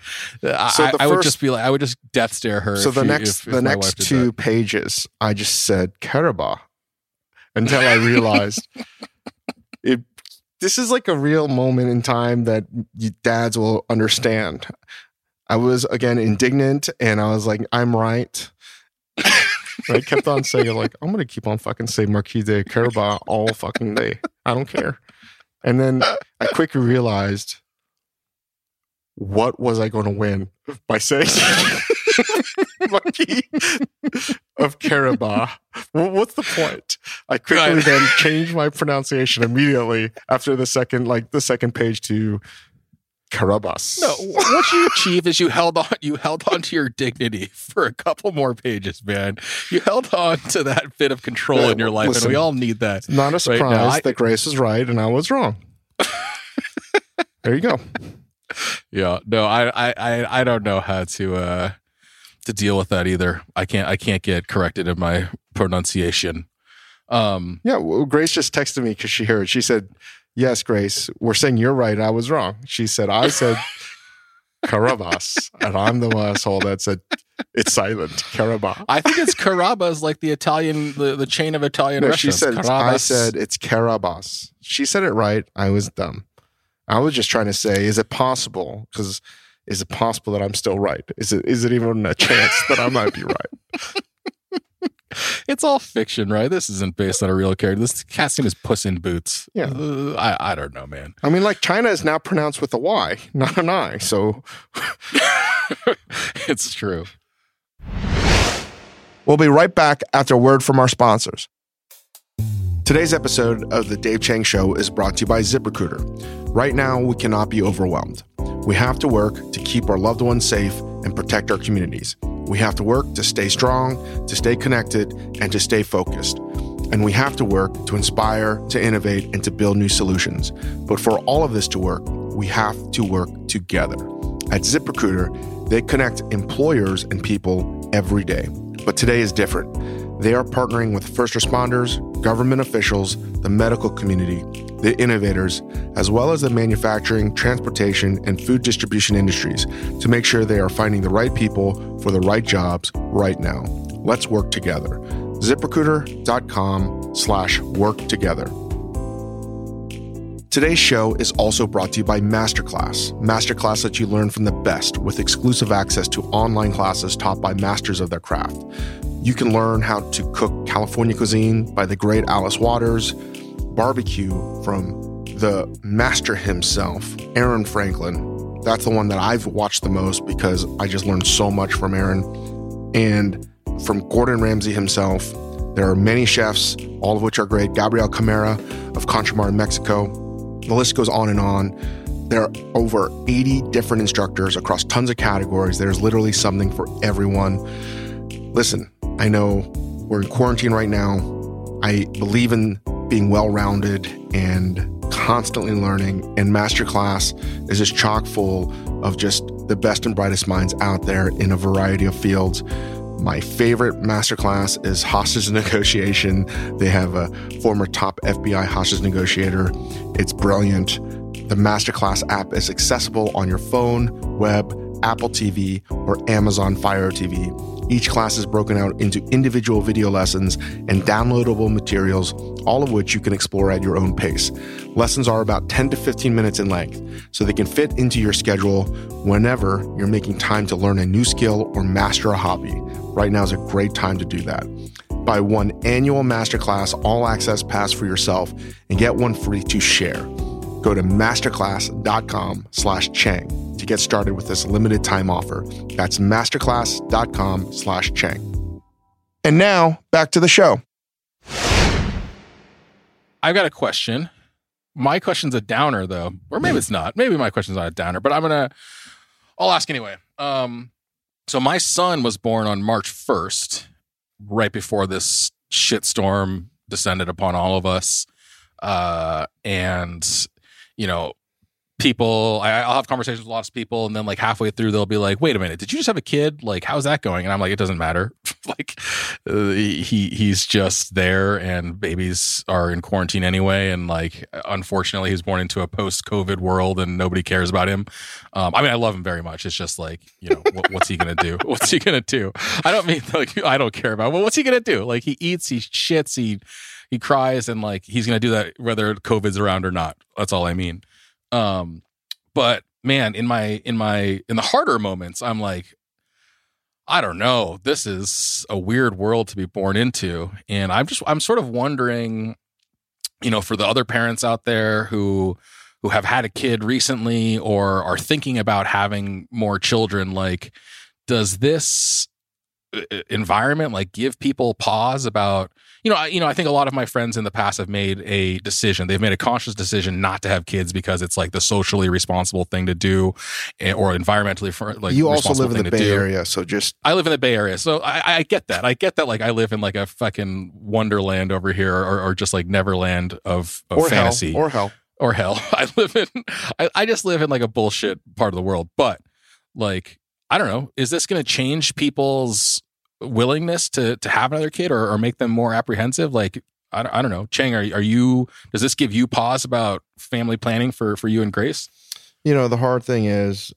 I, So the I would first- just be like, I would just death stare her. so the she- next if- if the next two that. pages, I just said Carabas until I realized it. This is like a real moment in time that dads will understand. I was again indignant, and I was like, "I'm right." I kept on saying, "Like I'm gonna keep on fucking saying Marquis de Carabas all fucking day. I don't care." And then I quickly realized, what was I going to win by saying Marquis of Carabas? Wh- What's the point? I quickly Right. then changed my pronunciation immediately after the second, like the second page to Carabas. No, what you achieved is you held on. You held on to your dignity for a couple more pages, man. You held on to that bit of control Yeah, in your life, listen. and we all need that. Not a Right surprise now, I- that Grace is right and I was wrong. there you go. Yeah, no, I, I, I, I don't know how to uh to deal with that either. I can't, I can't get corrected in my pronunciation. Um, Yeah, well, Grace just texted me because she heard. She said, "Yes, Grace, we're saying you're right. I was wrong." She said, "I said Carabas, and I'm the asshole that said it's silent. Carabas." I think it's Carabas, like the Italian, the, the chain of Italian No, she restaurants. said. I said it's Carabas. She said it right. I was dumb. I was just trying to say, is it possible? Because is it possible that I'm still right? Is it is it even a chance that I might be right? it's all fiction, right? This isn't based on a real character. This name is Puss in Boots. Yeah. Uh, I, I don't know, man. I mean, like China is now pronounced with a Y, not an I. So it's true. We'll be right back after a word from our sponsors. Today's episode of The Dave Chang Show is brought to you by ZipRecruiter. Right now, we cannot be overwhelmed. We have to work to keep our loved ones safe and protect our communities. We have to work to stay strong, to stay connected, and to stay focused. And we have to work to inspire, to innovate, and to build new solutions. But for all of this to work, we have to work together. At ZipRecruiter, they connect employers and people every day. But today is different. They are partnering with first responders, government officials, the medical community, the innovators, as well as the manufacturing, transportation, and food distribution industries to make sure they are finding the right people for the right jobs right now. Let's work together. ZipRecruiter.com slash work together. Today's show is also brought to you by Masterclass. Masterclass lets you learn from the best with exclusive access to online classes taught by masters of their craft. You can learn how to cook California cuisine by the great Alice Waters, barbecue from the master himself, Aaron Franklin. That's the one that I've watched the most because I just learned so much from Aaron. And from Gordon Ramsay himself, there are many chefs, all of which are great. Gabriel Camara of Contramar in Mexico. The list goes on and on. There are over 80 different instructors across tons of categories. There's literally something for everyone. Listen, I know we're in quarantine right now. I believe in being well rounded and constantly learning, and Masterclass is just chock full of just the best and brightest minds out there in a variety of fields. My favorite masterclass is hostage negotiation. They have a former top FBI hostage negotiator. It's brilliant. The masterclass app is accessible on your phone, web, Apple TV, or Amazon Fire TV. Each class is broken out into individual video lessons and downloadable materials, all of which you can explore at your own pace. Lessons are about 10 to 15 minutes in length, so they can fit into your schedule whenever you're making time to learn a new skill or master a hobby. Right now is a great time to do that. Buy one annual masterclass all access pass for yourself and get one free to share. Go to masterclass.com slash Chang to get started with this limited time offer. That's masterclass.com slash Chang. And now back to the show. I've got a question. My question's a downer though, or maybe it's not. Maybe my question's not a downer, but I'm gonna. I'll ask anyway. Um, so my son was born on March 1st, right before this shitstorm descended upon all of us. Uh, and you know, people, I, I'll have conversations with lots of people, and then like halfway through, they'll be like, "Wait a minute, did you just have a kid? Like, how's that going?" And I'm like, "It doesn't matter. like, uh, he he's just there, and babies are in quarantine anyway, and like, unfortunately, he's born into a post-COVID world, and nobody cares about him. Um, I mean, I love him very much. It's just like, you know, what, what's he gonna do? What's he gonna do? I don't mean like I don't care about. Well, what's he gonna do? Like, he eats, he shits, he he cries, and like he's gonna do that whether COVID's around or not. That's all I mean. Um, but man, in my in my in the harder moments, I'm like, I don't know. This is a weird world to be born into, and I'm just I'm sort of wondering, you know, for the other parents out there who who have had a kid recently or are thinking about having more children, like, does this environment like give people pause about you know I, you know I think a lot of my friends in the past have made a decision they've made a conscious decision not to have kids because it's like the socially responsible thing to do eh, or environmentally for, like you also live in the Bay do. Area, so just I live in the Bay Area, so I, I get that. I get that. Like I live in like a fucking wonderland over here, or, or just like Neverland of, of or fantasy hell, or hell. or hell. I live in, I, I just live in like a bullshit part of the world. But like, I don't know, is this going to change people's willingness to to have another kid or, or make them more apprehensive? Like, I, don't- I don't know, Chang, are are you? Does this give you pause about family planning for for you and Grace? You know, the hard thing is,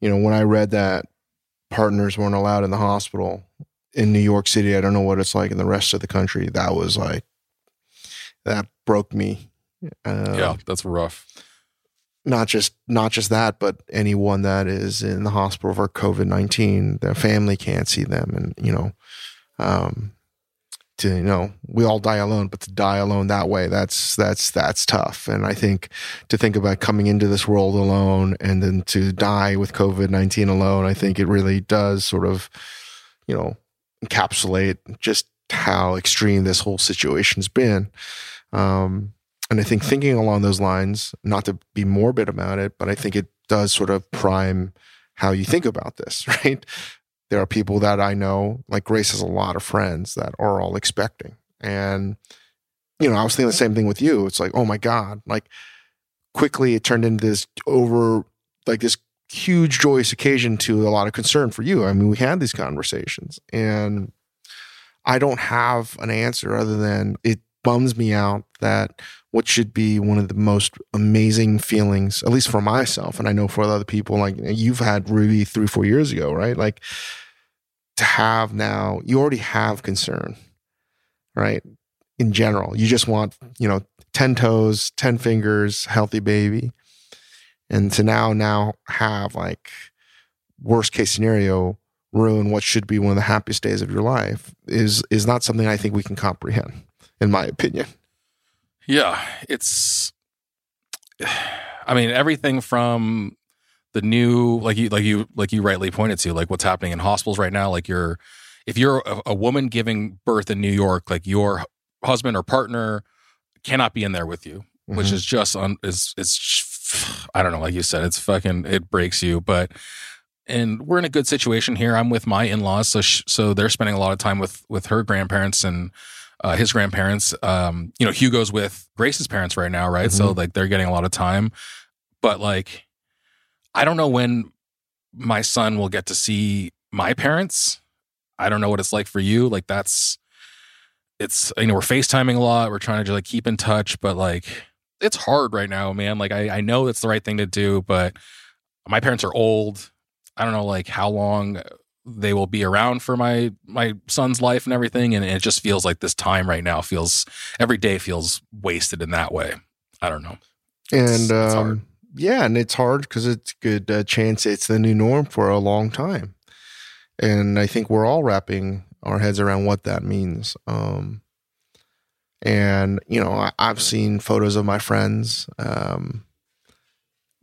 you know, when I read that partners weren't allowed in the hospital in New York City, I don't know what it's like in the rest of the country. That was like, that broke me. Uh, yeah, that's rough. Not just not just that, but anyone that is in the hospital for COVID nineteen, their family can't see them, and you know, um, to you know, we all die alone, but to die alone that way, that's that's that's tough. And I think to think about coming into this world alone and then to die with COVID nineteen alone, I think it really does sort of, you know, encapsulate just how extreme this whole situation's been. Um, and I think thinking along those lines, not to be morbid about it, but I think it does sort of prime how you think about this, right? There are people that I know, like Grace has a lot of friends that are all expecting. And, you know, I was thinking the same thing with you. It's like, oh my God, like quickly it turned into this over, like this huge joyous occasion to a lot of concern for you. I mean, we had these conversations and I don't have an answer other than it bums me out that what should be one of the most amazing feelings, at least for myself, and I know for other people, like you've had Ruby three, four years ago, right? Like to have now, you already have concern, right? In general, you just want, you know, 10 toes, 10 fingers, healthy baby. And to now, now have like worst case scenario, ruin what should be one of the happiest days of your life is is not something I think we can comprehend, in my opinion. Yeah, it's. I mean, everything from the new, like you, like you, like you rightly pointed to, like what's happening in hospitals right now. Like you're, if you're a, a woman giving birth in New York, like your husband or partner cannot be in there with you, which Mhm. is just on is it's. I don't know, like you said, it's fucking it breaks you, but. And we're in a good situation here. I'm with my in-laws, so sh- so they're spending a lot of time with with her grandparents and uh, his grandparents. Um, you know, Hugo's with Grace's parents right now, right? So like they're getting a lot of time. But like, I don't know when my son will get to see my parents. I don't know what it's like for you. Like that's it's you know we're FaceTiming a lot. We're trying to just like keep in touch, but like it's hard right now, man. Like I I know it's the right thing to do, but my parents are old. I don't know like how long they will be around for my my son's life and everything. And it just feels like this time right now feels every day feels wasted in that way. I don't know. And It's- it's um, yeah, and it's hard because it's good uh, chance it's the new norm for a long time, and I think we're all wrapping our heads around what that means. Um, and you know, I, I've seen photos of my friends um,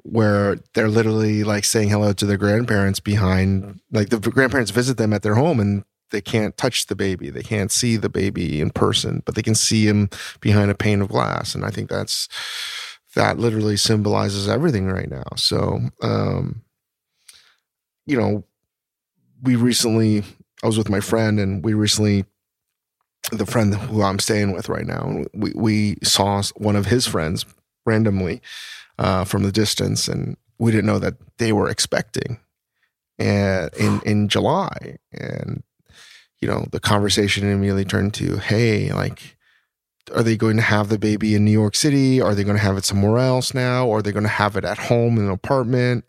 where they're literally like saying hello to their grandparents behind, like the grandparents visit them at their home and. They can't touch the baby. They can't see the baby in person, but they can see him behind a pane of glass. And I think that's that literally symbolizes everything right now. So, um, you know, we recently, I was with my friend and we recently, the friend who I'm staying with right now, we, we saw one of his friends randomly uh, from the distance and we didn't know that they were expecting and in, in July. And, you know, the conversation immediately turned to, Hey, like, are they going to have the baby in New York City? Are they going to have it somewhere else now? Or are they going to have it at home in an apartment?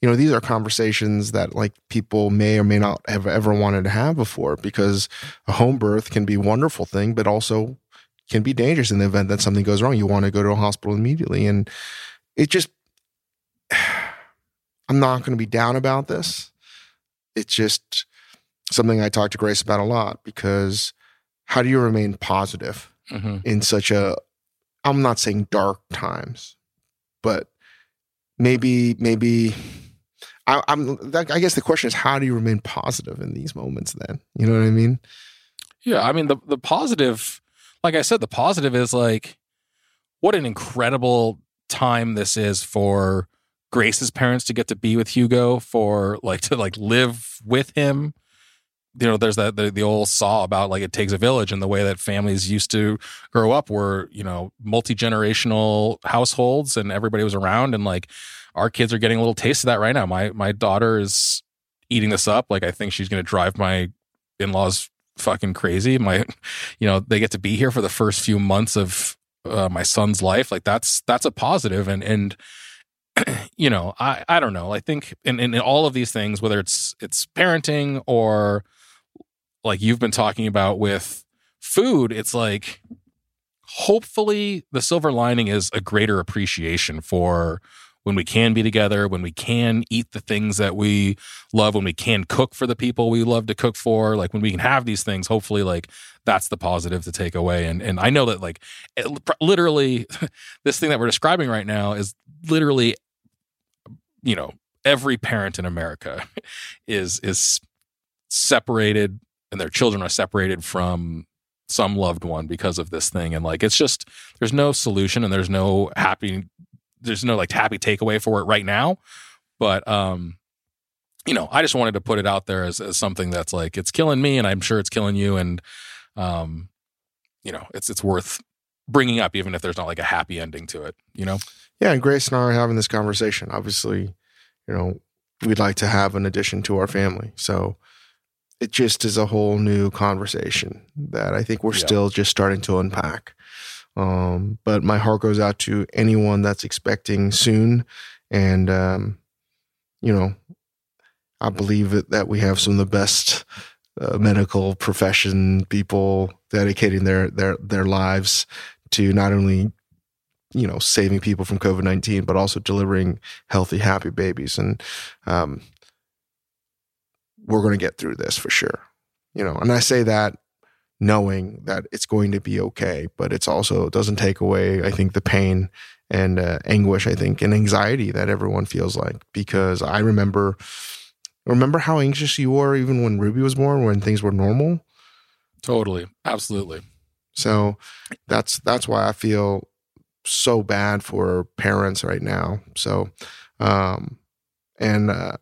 You know, these are conversations that like people may or may not have ever wanted to have before because a home birth can be a wonderful thing, but also can be dangerous in the event that something goes wrong. You want to go to a hospital immediately. And it just, I'm not going to be down about this. It's just something I talk to Grace about a lot because how do you remain positive? mm-hmm. in such a I'm not saying dark times, but maybe maybe I, i'm i guess the question is how do you remain positive in these moments then? You know what I mean? yeah i mean the the positive like i said the positive is like what an incredible time this is for grace's parents to get to be with hugo for like to like live with him. You know there's that the, the old saw about like it takes a village and the way that families used to grow up were you know multi-generational households and everybody was around and like our kids are getting a little taste of that right now. My my daughter is eating this up. Like i think she's going to drive my in-laws fucking crazy. My you know they get to be here for the first few months of uh, my son's life like that's that's a positive and and you know i i don't know i think in, in all of these things whether it's it's parenting or like you've been talking about with food it's like hopefully the silver lining is a greater appreciation for when we can be together when we can eat the things that we love when we can cook for the people we love to cook for like when we can have these things hopefully like that's the positive to take away. And and i know that like it, literally this thing that we're describing right now is literally you know every parent in america is is separated and their children are separated from some loved one because of this thing. And like it's just there's no solution and there's no happy there's no like happy takeaway for it right now but um you know, I just wanted to put it out there as, as something that's like it's killing me, and I'm sure it's killing you, and um, you know, it's it's worth bringing up, even if there's not like a happy ending to it. You know, Yeah, and Grace and I are having this conversation. Obviously, you know, we'd like to have an addition to our family. So it just is a whole new conversation that I think we're Yeah. still just starting to unpack. Um, but my heart goes out to anyone that's expecting soon. And, um, you know, I believe that, we have some of the best uh, medical profession people dedicating their, their, their lives to not only you know saving people from COVID nineteen, but also delivering healthy, happy babies. And um, we're going to get through this for sure. You know, and I say that knowing that it's going to be okay, but it's also it doesn't take away. I think the pain and uh, anguish. I think and anxiety that everyone feels like because I remember. Remember how anxious you were even when Ruby was born, when things were normal. totally, absolutely. So that's that's why I feel so bad for parents right now. So um and uh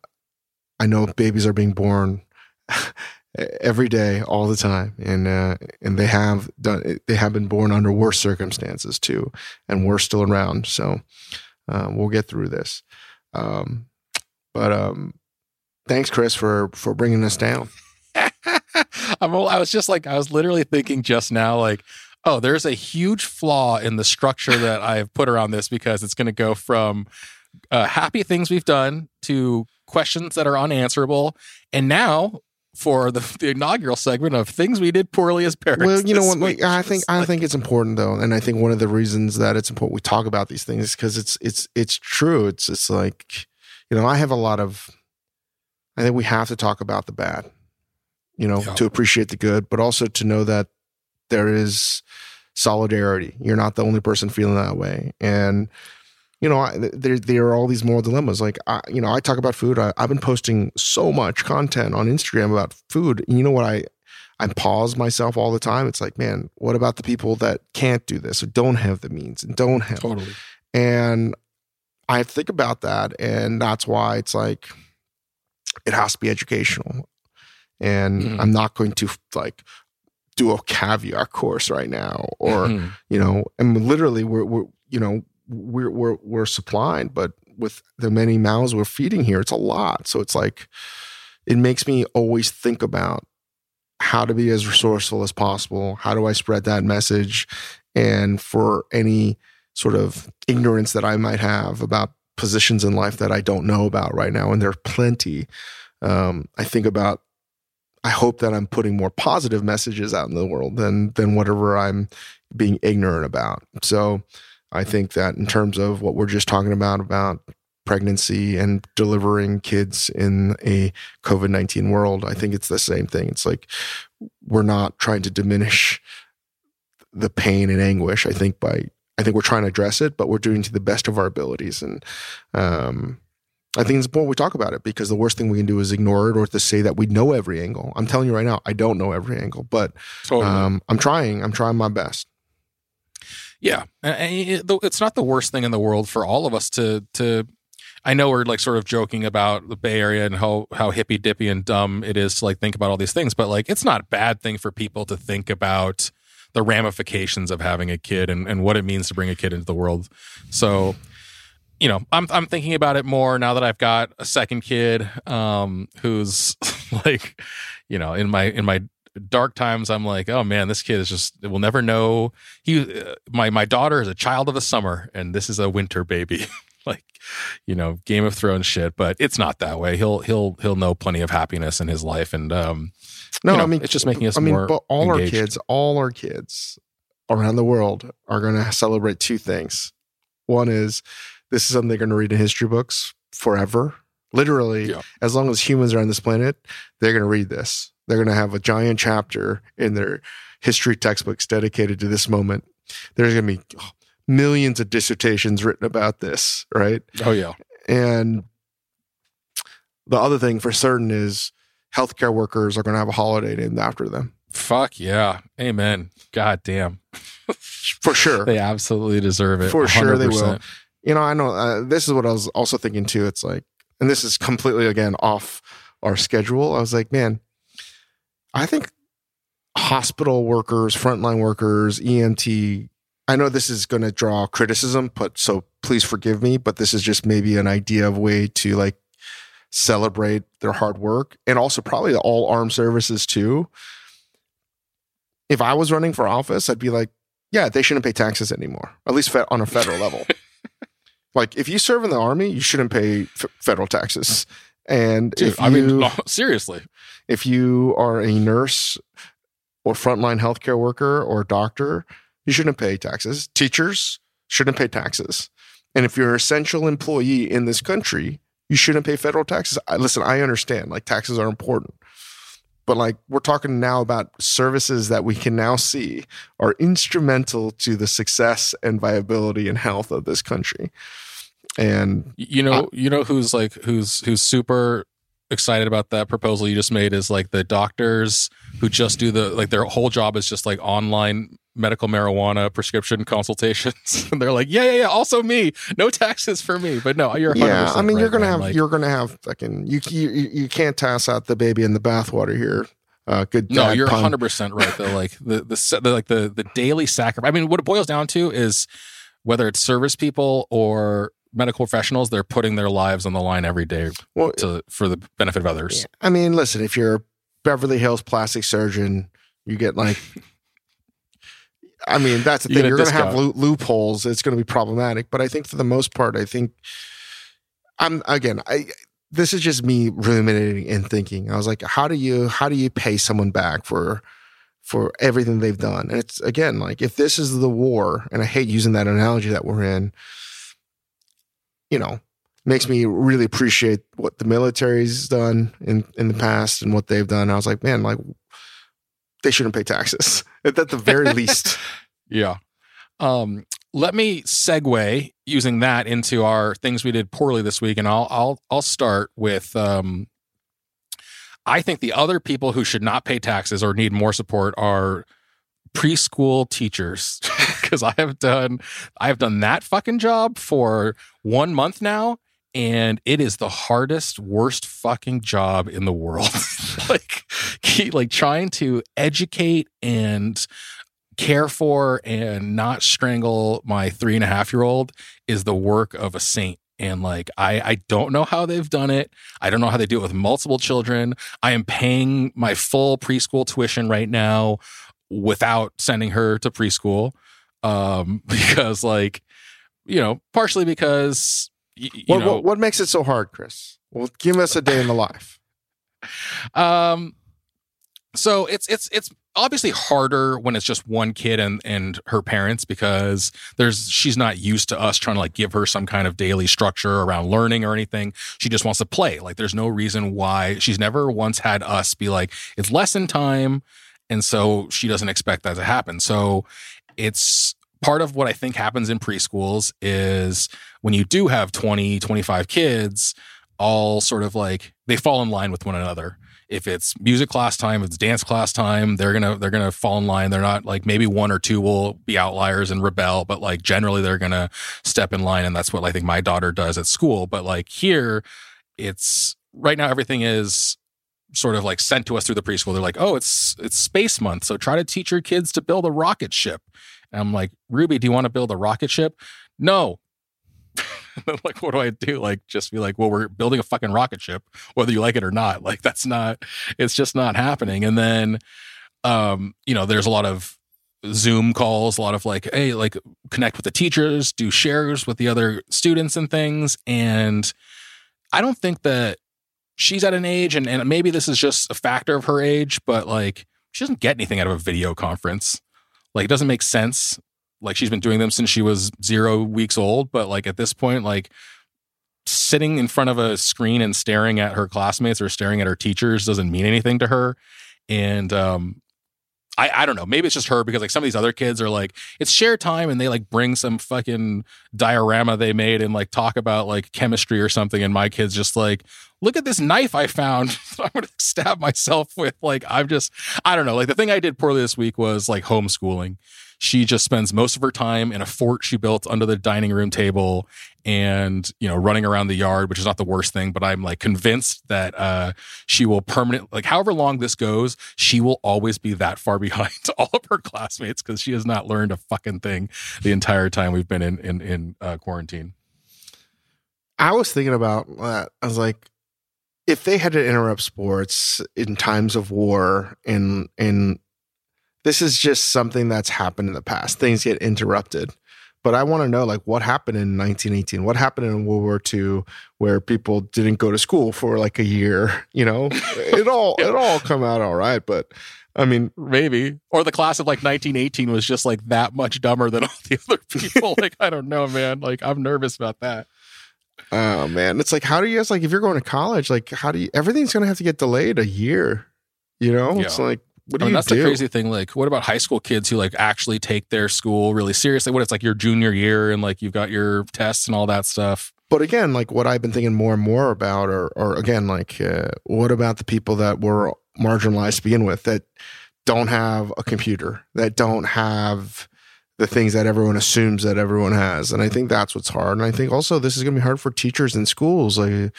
I know babies are being born every day all the time. And uh and they have done they have been born under worse circumstances too and we're still around. So uh, we'll get through this. Um but um thanks chris for for bringing us down. I'm, I was just like, I was literally thinking just now, like, oh, there's a huge flaw in the structure that I've put around this because it's going to go from uh, happy things we've done to questions that are unanswerable. And now for the, the inaugural segment of things we did poorly as parents. Well, you know what? Like. I think I like- think it's important though, and I think one of the reasons that it's important we talk about these things is because it's it's it's true. It's it's like you know I have a lot of. I think we have to talk about the bad, you know, Yeah. to appreciate the good, but also to know that there is solidarity. You're not the only person feeling that way, and you know, I, there there are all these moral dilemmas. Like, I, you know, I talk about food. I, I've been posting so much content on Instagram about food. And you know what? I I pause myself all the time. It's like, man, what about the people that can't do this or don't have the means and don't have? totally. And I think about that, and that's why it's like it has to be educational. And Mhm. I'm not going to like do a caviar course right now, or Mhm. you know, and literally we're we're you know we're we're we're supplied, but with the many mouths we're feeding here, it's a lot. So it's like it makes me always think about how to be as resourceful as possible. How do I spread that message? And for any sort of ignorance that I might have about positions in life that I don't know about right now, and there are plenty, um, I think about. I hope that I'm putting more positive messages out in the world than than whatever I'm being ignorant about. So I think that in terms of what we're just talking about about pregnancy and delivering kids in a COVID 19 world, I think it's the same thing. It's like we're not trying to diminish the pain and anguish. I think by I think we're trying to address it, but we're doing to the best of our abilities. And um, I think it's important we talk about it because the worst thing we can do is ignore it or to say that we know every angle. I'm telling you right now, I don't know every angle, but Totally. um, I'm trying. I'm trying my best. Yeah, it's not the worst thing in the world for all of us to to. I know we're like sort of joking about the Bay Area and how how hippy dippy and dumb it is to like think about all these things, but like it's not a bad thing for people to think about the ramifications of having a kid and, and what it means to bring a kid into the world. So, you know, I'm I'm thinking about it more now that I've got a second kid, um, who's like, you know, in my in my dark times, I'm like, oh man, this kid is just will never know. He, uh, my my daughter is a child of the summer, and this is a winter baby. like, you know, Game of Thrones shit, but it's not that way. He'll he'll he'll know plenty of happiness in his life, and um, No, You know, I mean it's just making us I mean, more but all our kids, all our kids around the world are going to celebrate two things. One is this is something they're going to read in history books forever. Literally, Yeah. as long as humans are on this planet, they're going to read this. They're going to have a giant chapter in their history textbooks dedicated to this moment. There's going to be millions of dissertations written about this, right? oh yeah, And the other thing for certain is healthcare workers are going to have a holiday named after them. fuck yeah, amen. God damn, For sure. they absolutely deserve it. For sure they will. You know, I know uh, this is what I was also thinking too. It's like and this is completely again off our schedule. I was like, man, I think hospital workers, frontline workers, EMT. I know this is going to draw criticism, but so please forgive me. But this is just maybe an idea of way to like celebrate their hard work, and also probably all armed services too. If I was running for office, I'd be like, yeah, they shouldn't pay taxes anymore, at least on a federal level. Like if you serve in the army, you shouldn't pay f- federal taxes. And Dude, if I mean, seriously. If you are a nurse or frontline healthcare worker or doctor, you shouldn't pay taxes. Teachers shouldn't pay taxes. And if you're an essential employee in this country, you shouldn't pay federal taxes. I, listen, I understand like taxes are important. But like we're talking now about services that we can now see are instrumental to the success and viability and health of this country. And You know, you know who's like who's who's super excited about that proposal you just made is like the doctors who just do the like their whole job is just like online medical marijuana prescription consultations. and they're like, yeah, yeah, yeah. Also me, no taxes for me. But no, you're 100% yeah, I mean, right, you're gonna man. have Like, you're gonna have fucking you you you can't toss out the baby in the bathwater here. Uh, good. no, you're pun. 100 percent right. though. like the, the the like the the daily sacrifice. I mean, what it boils down to is whether it's service people or medical professionals, they're putting their lives on the line every day Well, to for the benefit of others. yeah. I mean, listen, if you're a Beverly Hills plastic surgeon, you get like. I mean, that's the You thing. You're going to have loo- loopholes. It's going to be problematic. But I think for the most part, I think I'm again. I this is just me ruminating and thinking. I was like, how do you how do you pay someone back for for everything they've done? And it's again like if this is the war, and I hate using that analogy that we're in. You know, makes me really appreciate what the military's done in in the past and what they've done. I was like, man, like they shouldn't pay taxes at the very least. Yeah. Um, let me segue using that into our things we did poorly this week, and I'll I'll I'll start with um, I think the other people who should not pay taxes or need more support are preschool teachers because I have done I have done that fucking job for one month now and it is the hardest worst fucking job in the world. Like like trying to educate and care for and not strangle my three and a half year old is the work of a saint. And like I, I don't know how they've done it. I don't know how they do it with multiple children. I am paying my full preschool tuition right now without sending her to preschool um because like you know partially because y- you what, know what what makes it so hard, Chris? Well, give us a day in the life. Um, so it's it's it's obviously harder when it's just one kid and and her parents because there's she's not used to us trying to like give her some kind of daily structure around learning or anything. She just wants to play. Like there's no reason why she's never once had us be like it's lesson time, and so she doesn't expect that to happen. So it's part of what I think happens in preschools is when you do have 20, 25 kids, all sort of like they fall in line with one another. If it's music class time, if it's dance class time, they're gonna they're gonna fall in line. They're not like maybe one or two will be outliers and rebel, but like generally they're gonna step in line, and that's what I think my daughter does at school. But like here, it's right now everything is sort of like sent to us through the preschool. They're like, oh, it's it's space month, so try to teach your kids to build a rocket ship. And I'm like, Ruby, do you want to build a rocket ship? No. like, what do I do? Like, just be like, well, we're building a fucking rocket ship, whether you like it or not. Like, that's not, it's just not happening. And then, um, you know, there's a lot of Zoom calls, a lot of like, hey, like connect with the teachers, do shares with the other students and things. And I don't think that she's at an age, and, and maybe this is just a factor of her age, but like, she doesn't get anything out of a video conference. Like, it doesn't make sense. Like, she's been doing them since she was zero weeks old, but like at this point, like, sitting in front of a screen and staring at her classmates or staring at her teachers doesn't mean anything to her. And um, I, I don't know. Maybe it's just her because like some of these other kids are like it's share time and they like bring some fucking diorama they made and like talk about like chemistry or something. And my kids just like look at this knife I found. I'm gonna stab myself with. Like I'm just I don't know. Like the thing I did poorly this week was like homeschooling. She just spends most of her time in a fort she built under the dining room table and you know running around the yard which is not the worst thing but i'm like convinced that uh she will permanent like however long this goes she will always be that far behind all of her classmates because she has not learned a fucking thing the entire time we've been in in, in uh, quarantine I was thinking about that. I was like, if they had to interrupt sports in times of war, and and this is just something that's happened in the past. Things get interrupted, but I want to know like what happened in 1918. What happened in World War II, where people didn't go to school for like a year. You know, it all it all come out all right, but. I mean, maybe or the class of like 1918 was just like that much dumber than all the other people like i don't know man like i'm nervous about that Oh man, it's like how do you guys like if you're going to college, like how do you everything's gonna have to get delayed a year? You know, it's like what do I mean, you that's do? the crazy thing. Like, what about high school kids who like actually take their school really seriously? What it's like your junior year and like you've got your tests and all that stuff. But again, like what I've been thinking more and more about, or or again, like uh, what about the people that were marginalized to begin with that don't have a computer, that don't have the things that everyone assumes that everyone has, and I think that's what's hard. And I think also this is going to be hard for teachers in schools. Like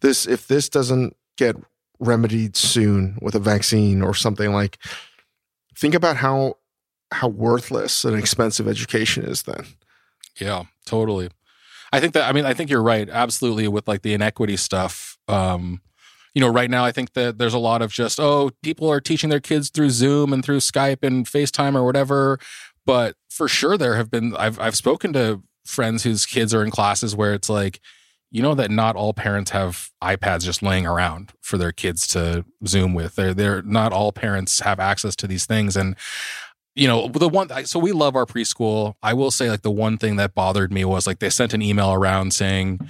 this, if this doesn't get remedied soon with a vaccine or something like, think about how how worthless and expensive education is then. Yeah, totally. I think that I mean I think you're right, absolutely with like the inequity stuff. Um, you know, right now I think that there's a lot of just oh, people are teaching their kids through Zoom and through Skype and FaceTime or whatever. But for sure there have been I've I've spoken to friends whose kids are in classes where it's like, you know that not all parents have iPads just laying around for their kids to Zoom with. They're they're not all parents have access to these things. And you know the one so we love our preschool. I will say like the one thing that bothered me was like they sent an email around saying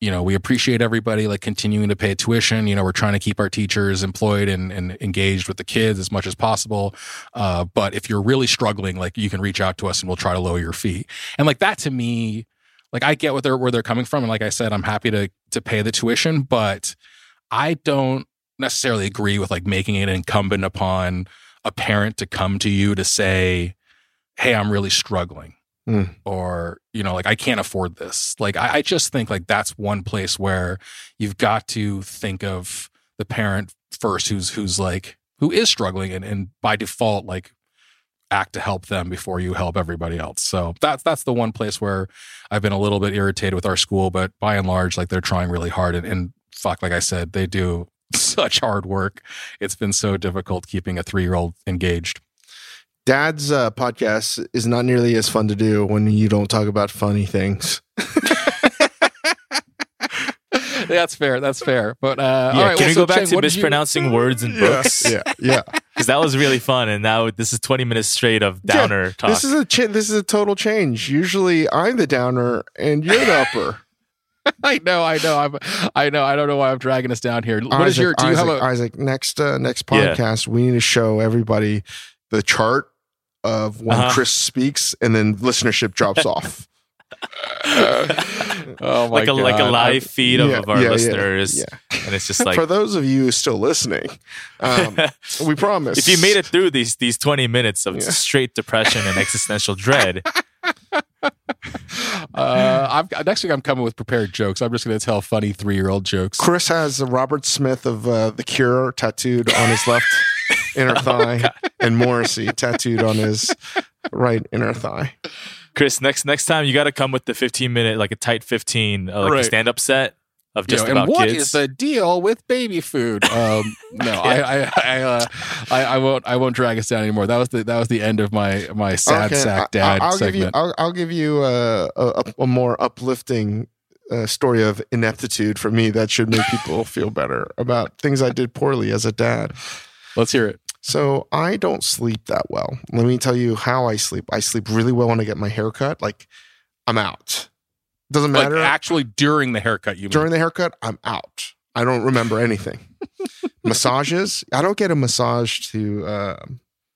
you know we appreciate everybody like continuing to pay tuition. You know we're trying to keep our teachers employed and, and engaged with the kids as much as possible. Uh, but if you're really struggling like you can reach out to us and we'll try to lower your fee. And like that to me like i get what they're where they're coming from and like i said i'm happy to to pay the tuition but i don't necessarily agree with like making it incumbent upon a parent to come to you to say, Hey, I'm really struggling. Mm. Or, you know, like I can't afford this. Like I, I just think like that's one place where you've got to think of the parent first who's who's like who is struggling and, and by default like act to help them before you help everybody else. So that's that's the one place where I've been a little bit irritated with our school, but by and large, like they're trying really hard and, and fuck, like I said, they do such hard work. It's been so difficult keeping a three year old engaged. Dad's uh, podcast is not nearly as fun to do when you don't talk about funny things. That's fair. That's fair. But uh, Yeah, all right, can well, we so go back Chang, to what did you- mispronouncing words in books? yeah, yeah. Because that was really fun, and now this is 20 minutes straight of Yeah, downer talk. This is a ch- this is a total change. Usually, I'm the downer and you're the upper. I know. I know. I'm. I know. I don't know why I'm dragging us down here. What is Isaac, your? Do you Isaac, have a? Isaac? Next, uh, next Yeah. podcast, we need to show everybody the chart of when Uh-huh. Chris speaks, and then listenership drops off. oh my like a like a live feed of, Yeah, of our yeah, yeah, listeners, yeah. and it's just like For those of you still listening, um, we promise. if you made it through these these 20 minutes of Yeah. straight depression and existential dread, Uh, I'm, next week I'm coming with prepared jokes. I'm just going to tell funny three year old jokes. Chris has a Robert Smith of uh, The Cure tattooed on his left inner Oh, thigh, and Morrissey tattooed on his right inner thigh. Chris, next next time you got to come with the 15 minute like a tight 15 uh, like Right. a stand up set of You know, just and about what is kids. the deal with baby food? Um, no, I, I, I, uh, I, I won't, I won't drag us down anymore. That was the, that was the end of my, my sad Okay, sack dad I'll give you. segment. I'll, I'll give you a, a, a more uplifting uh, story of ineptitude for me that should make people feel better about things I did poorly as a dad. Let's hear it. So I don't sleep that well. Let me tell you how I sleep. I sleep really well when I get my hair cut. Like I'm out. Doesn't Like matter. actually during the haircut, you mean? During the haircut, I'm out. I don't remember anything. Massages. I don't get a massage to uh,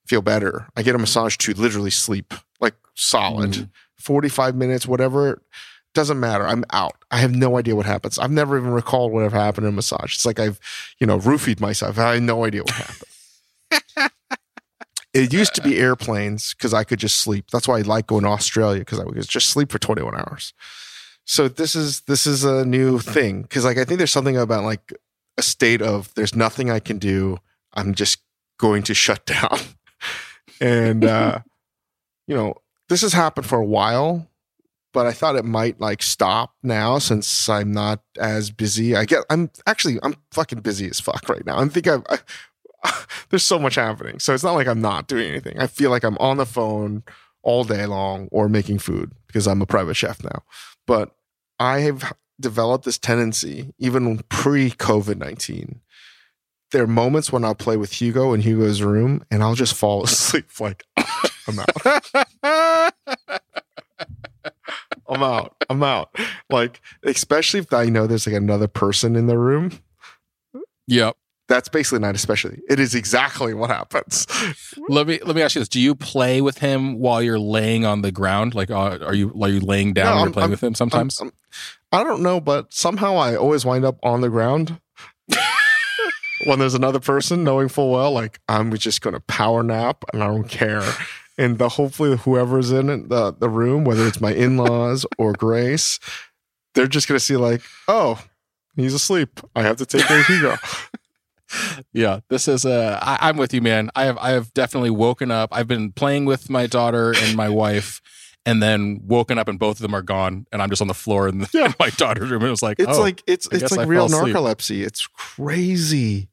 feel better. I get a massage to literally sleep, like solid. Mhm. 45 minutes, whatever. Doesn't matter. I'm out. I have no idea what happens. I've never even recalled whatever happened in a massage. It's like I've, you know, roofied myself. I have no idea what happened. It used to be airplanes because I could just sleep. That's why I like going to Australia because I would just sleep for 21 hours. so this is this is a new thing because like I think there's something about like a state of there's nothing I can do. I'm just going to shut down, and uh, you know this has happened for a while, but I thought it might like stop now since I'm not as busy. I get I'm actually I'm fucking busy as fuck right now. I think I've. I, there's so much happening. So it's not like I'm not doing anything. I feel like I'm on the phone all day long or making food because I'm a private chef now. But I have developed this tendency, even pre COVID 19. There are moments when I'll play with Hugo in Hugo's room and I'll just fall asleep. Like, I'm out. I'm out. I'm out. Like, especially if I know there's like another person in the room. Yep. That's basically not especially. It is exactly what happens. Let me let me ask you this: Do you play with him while you're laying on the ground? Like, uh, are you are you laying down No, when you're playing I'm- with him? Sometimes. I'm- I don't know, but somehow I always wind up on the ground when there's another person, knowing full well, like I'm just going to power nap and I don't care. And the hopefully whoever's in the the room, whether it's my in laws or Grace, they're just going to see like, oh, he's asleep. I have to take care of Hugo. Yeah, this is uh I, I'm with you, man. I have I have definitely woken up. I've been playing with my daughter and my wife, and then woken up and both of them are gone, and I'm just on the floor in, the, Yeah. in my daughter's room. It was like, It's oh, like it's I it's guess I like real fell asleep. narcolepsy. It's crazy.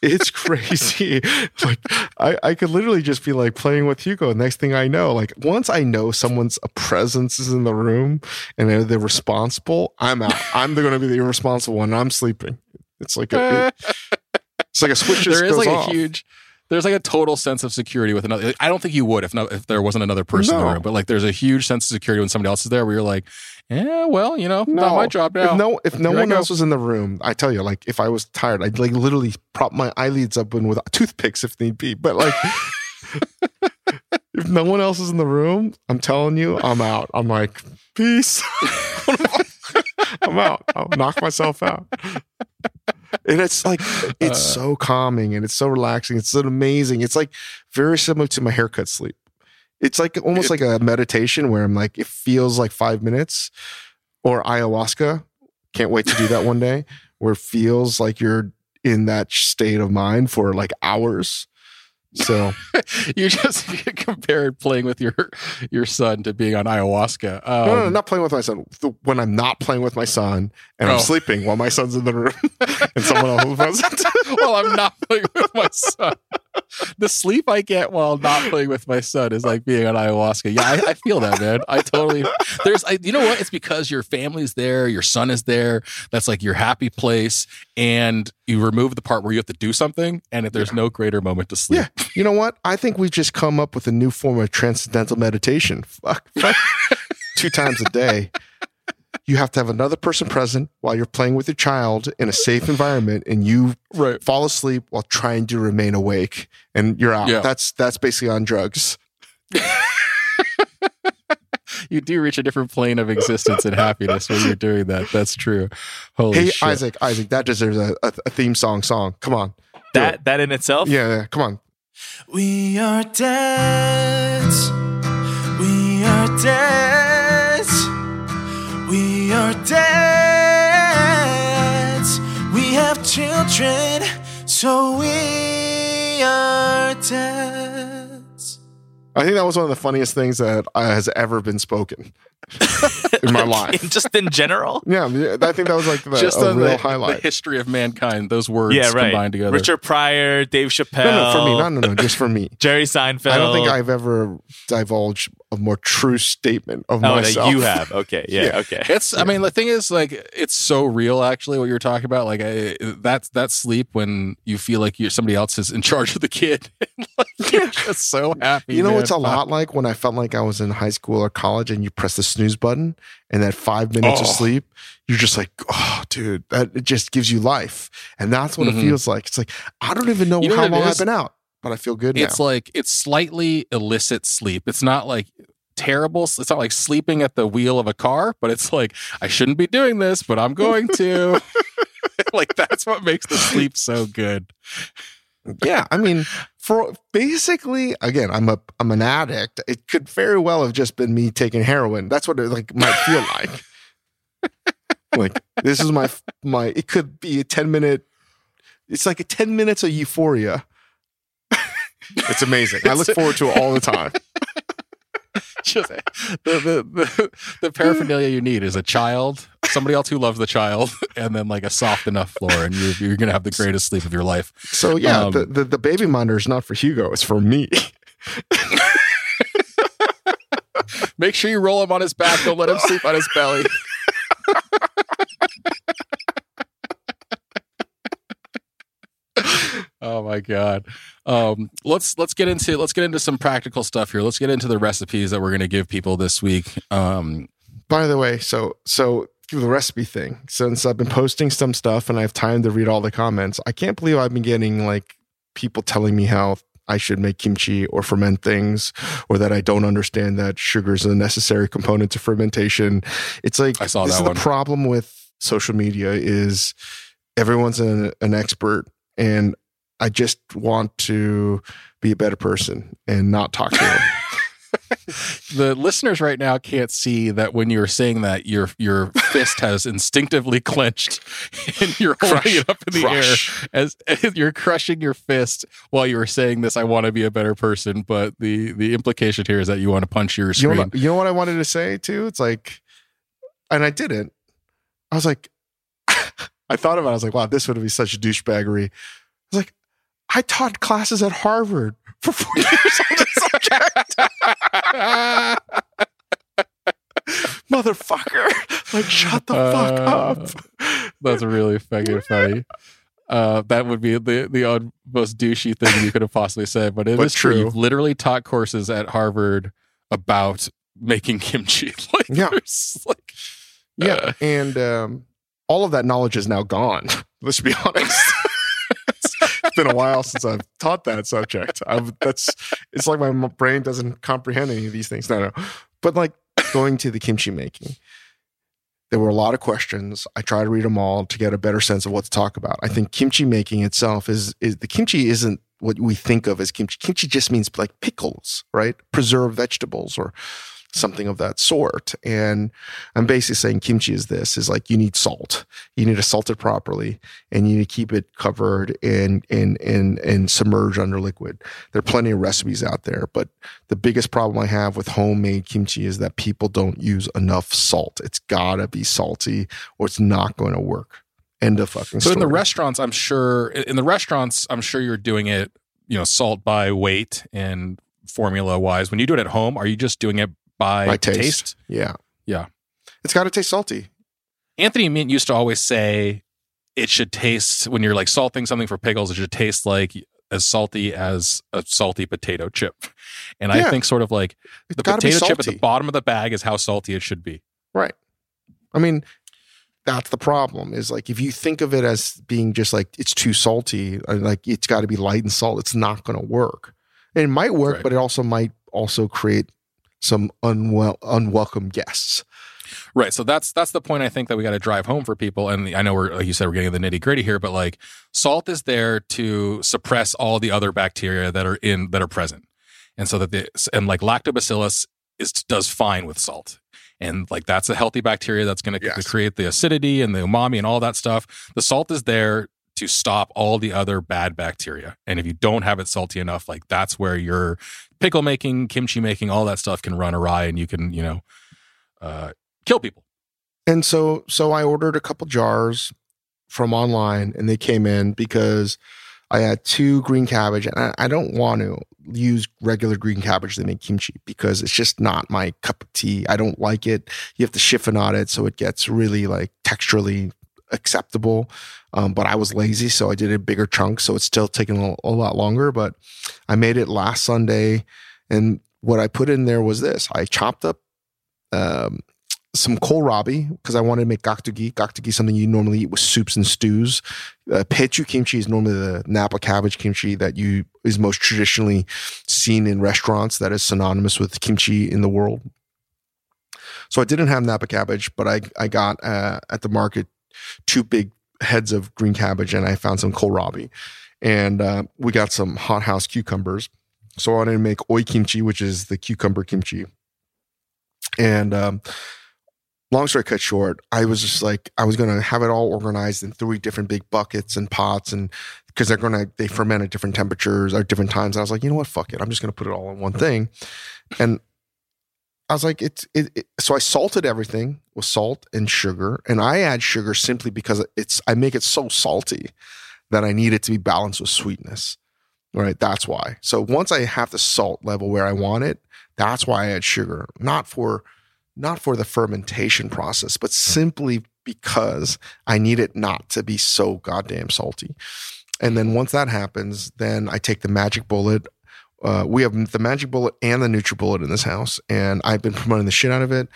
It's crazy. like I, I could literally just be like playing with Hugo. Next thing I know, like once I know someone's a presence is in the room and they're, they're responsible, I'm out. I'm going to be the irresponsible one. I'm sleeping. It's like a, it- it's like a switch there is like off. a huge. There's like a total sense of security with another. I don't think you would if no, if there wasn't another person in the room. But like, there's a huge sense of security when somebody else is there, where you're like, yeah, well, you know, not my job now. If no, if no Here one else was in the room, I tell you, like if I was tired, I'd like literally prop my eyelids up in with toothpicks if need be. But like, if no one else is in the room, I'm telling you, I'm out. I'm like, peace. I'm out. I'll knock myself out. And it's like it's Uh. so calming and it's so relaxing. It's so amazing. It's like very similar to my haircut sleep. It's like almost like a meditation where I'm like, it feels like five minutes or ayahuasca. Can't wait to do that one day where it feels like you're in that state of mind for like hours. So you just compared playing with your your son to being on ayahuasca. Um, no, no, no, not playing with my son. When I'm not playing with my son and Oh. I'm sleeping while my son's in the room and someone else while I'm not playing with my son. The sleep I get while not playing with my son is like being on ayahuasca. Yeah, I, I feel that, man. I totally. There's, I, you know what? It's because your family's there, your son is there. That's like your happy place, and you remove the part where you have to do something, and if there's no greater moment to sleep. Yeah. You know what? I think we've just come up with a new form of transcendental meditation. Fuck. fuck. Two times a day. You have to have another person present while you're playing with your child in a safe environment and you Right. fall asleep while trying to remain awake and you're out. Yeah. That's that's basically on drugs. You do reach a different plane of existence and happiness when you're doing that. That's true. Holy hey shit. Isaac, Isaac, that deserves a, a, a theme song song. Come on. Do That that in itself. Yeah, yeah, come on. We are dead. We are dads. We are dads. We have children, so we are dads. I think that was one of the funniest things that has ever been spoken in my life. just in general. Yeah, yeah, I think that was like the, Just a on real the, the history of mankind, those words yeah, right. combined together. Richard Pryor, Dave Chappelle, No, no, for me, no, no, no, just for me. Jerry Seinfeld. I don't think I've ever divulged a more true statement of Oh, myself. that you have. Okay, yeah, Yeah. okay. It's. I mean, the thing is, like, it's so real. Actually, what you're talking about, like, I, that's that sleep when you feel like you're somebody else is in charge of the kid. like, you're just so happy. You know, man. it's a lot like when I felt like I was in high school or college, and you press the snooze button, and that five minutes of Oh. sleep, you're just like, oh, dude, that it just gives you life, and that's what Mhm. it feels like. It's like I don't even know, You know how long? I've been out, but I feel good It's now. like it's slightly illicit sleep. It's not like terrible. It's not like sleeping at the wheel of a car, but it's like I shouldn't be doing this, but I'm going to. like that's what makes the sleep so good. yeah, I mean, for basically, again, I'm a I'm an addict. It could very well have just been me taking heroin. That's what it like might feel like. like this is my my. It could be a ten minute. It's like a ten minutes of euphoria. it's amazing. I look forward to it all the time. Just the, the, the, the paraphernalia you need is a child, somebody else who loves the child, and then like a soft enough floor, and you're, you're gonna have the greatest sleep of your life. So yeah, Um, the, the the baby monitor is not for Hugo. It's for me. Make sure you roll him on his back. Don't let him sleep on his belly. oh my god. Um, let's let's get into let's get into some practical stuff here. Let's get into the recipes that we're going to give people this week. Um, By the way, so so the recipe thing. Since I've been posting some stuff and I have time to read all the comments, I can't believe I've been getting like people telling me how I should make kimchi or ferment things, or that I don't understand that sugar is a necessary component to fermentation. It's like I saw this that is one. the problem with social media is everyone's an, an expert, and I just want to be a better person and not talk to them. the listeners right now can't see that when you're saying that your your fist has instinctively clenched and you're holding it up in the Crush. air as, as you're crushing your fist while you were saying this i want to be a better person but the the implication here is that you want to punch your you screen know, what, you know what I wanted to say too? It's like, and I didn't. I was like, I thought about it. I was like, wow, this would be such a douchebaggery. I was like, I taught classes at Harvard for four years on this subject. Motherfucker. Like, shut the fuck Uh, up. that's really fucking funny uh, that would be the the odd, most douchey thing you could have possibly said, but it is But true. true. You've literally taught courses at Harvard about making kimchi. Like, Yeah. like Yeah. uh, and um, all of that knowledge is now gone. Let's be honest. Been a while since I've taught that subject. I've, that's it's like my brain doesn't comprehend any of these things. No, no. But like going to the kimchi making, there were a lot of questions. I try to read them all to get a better sense of what to talk about. I think kimchi making itself is is the kimchi isn't what we think of as kimchi. Kimchi just means like pickles, right? Preserved vegetables or something of that sort. And I'm basically saying kimchi is this is like you need salt. You need to salt it properly and you need to keep it covered and and and and submerged under liquid. There are plenty of recipes out there, but the biggest problem I have with homemade kimchi is that people don't use enough salt. It's gotta be salty or it's not going to work. End of fucking so story. in the restaurants, I'm sure in the restaurants, I'm sure you're doing it, you know, salt by weight and formula wise. When you do it at home, are you just doing it by, By taste. taste? Yeah. Yeah. It's gotta taste salty. Anthony Myint used to always say it should taste when you're like salting something for pickles, it should taste like as salty as a salty potato chip. And I think sort of like It's the potato chip at the bottom of the bag is how salty it should be. Right. I mean, that's the problem is like if you think of it as being just like it's too salty, uh, like it's got to be light and salt, it's not going to work. And it might work, Right. but it also might also create some unwell unwelcome guests. Right. So that's that's the point I think that we got to drive home for people. And I know we're like you said, we're getting the nitty gritty here, but like salt is there to suppress all the other bacteria that are in that are present. And so that the and like lactobacillus is does fine with salt. And like that's a healthy bacteria that's going to Yes. create the acidity and the umami and all that stuff. The salt is there to stop all the other bad bacteria. And if you don't have it salty enough, like that's where your pickle making, kimchi making, all that stuff can run awry and you can, you know, uh, kill people. And so so I ordered a couple jars from online and they came in because I had two green cabbage and I, I don't want to use regular green cabbage to make kimchi because it's just not my cup of tea. I don't like it. You have to chiffonade it so it gets really like texturally acceptable. Um, but I was lazy, so I did a bigger chunk. So it's still taking a, a lot longer. But I made it last Sunday, and what I put in there was this: I chopped up um, some kohlrabi because I wanted to make gaktugi. Gaktugi is something you normally eat with soups and stews. Uh, pechu kimchi is normally the Napa cabbage kimchi that you is most traditionally seen in restaurants. That is synonymous with kimchi in the world. So I didn't have Napa cabbage, but I I got uh, at the market two big heads of green cabbage, and I found some kohlrabi, and uh, we got some hothouse cucumbers. So I wanted to make oi kimchi, which is the cucumber kimchi, and um, long story cut short, I was just like, I was going to have it all organized in three different big buckets and pots. And because they're going to, they ferment at different temperatures or different times. I was like, you know what? Fuck it. I'm just going to put it all in one thing. And I was like, it's, it, it, so I salted everything with salt and sugar. And I add sugar simply because it's, I make it so salty that I need it to be balanced with sweetness. Right. That's why. So once I have the salt level where I want it, that's why I add sugar, not for, not for the fermentation process, but simply because I need it not to be so goddamn salty. And then once that happens, then I take the magic bullet. Uh, we have the magic bullet and the NutriBullet in this house, and I've been promoting the shit out of it.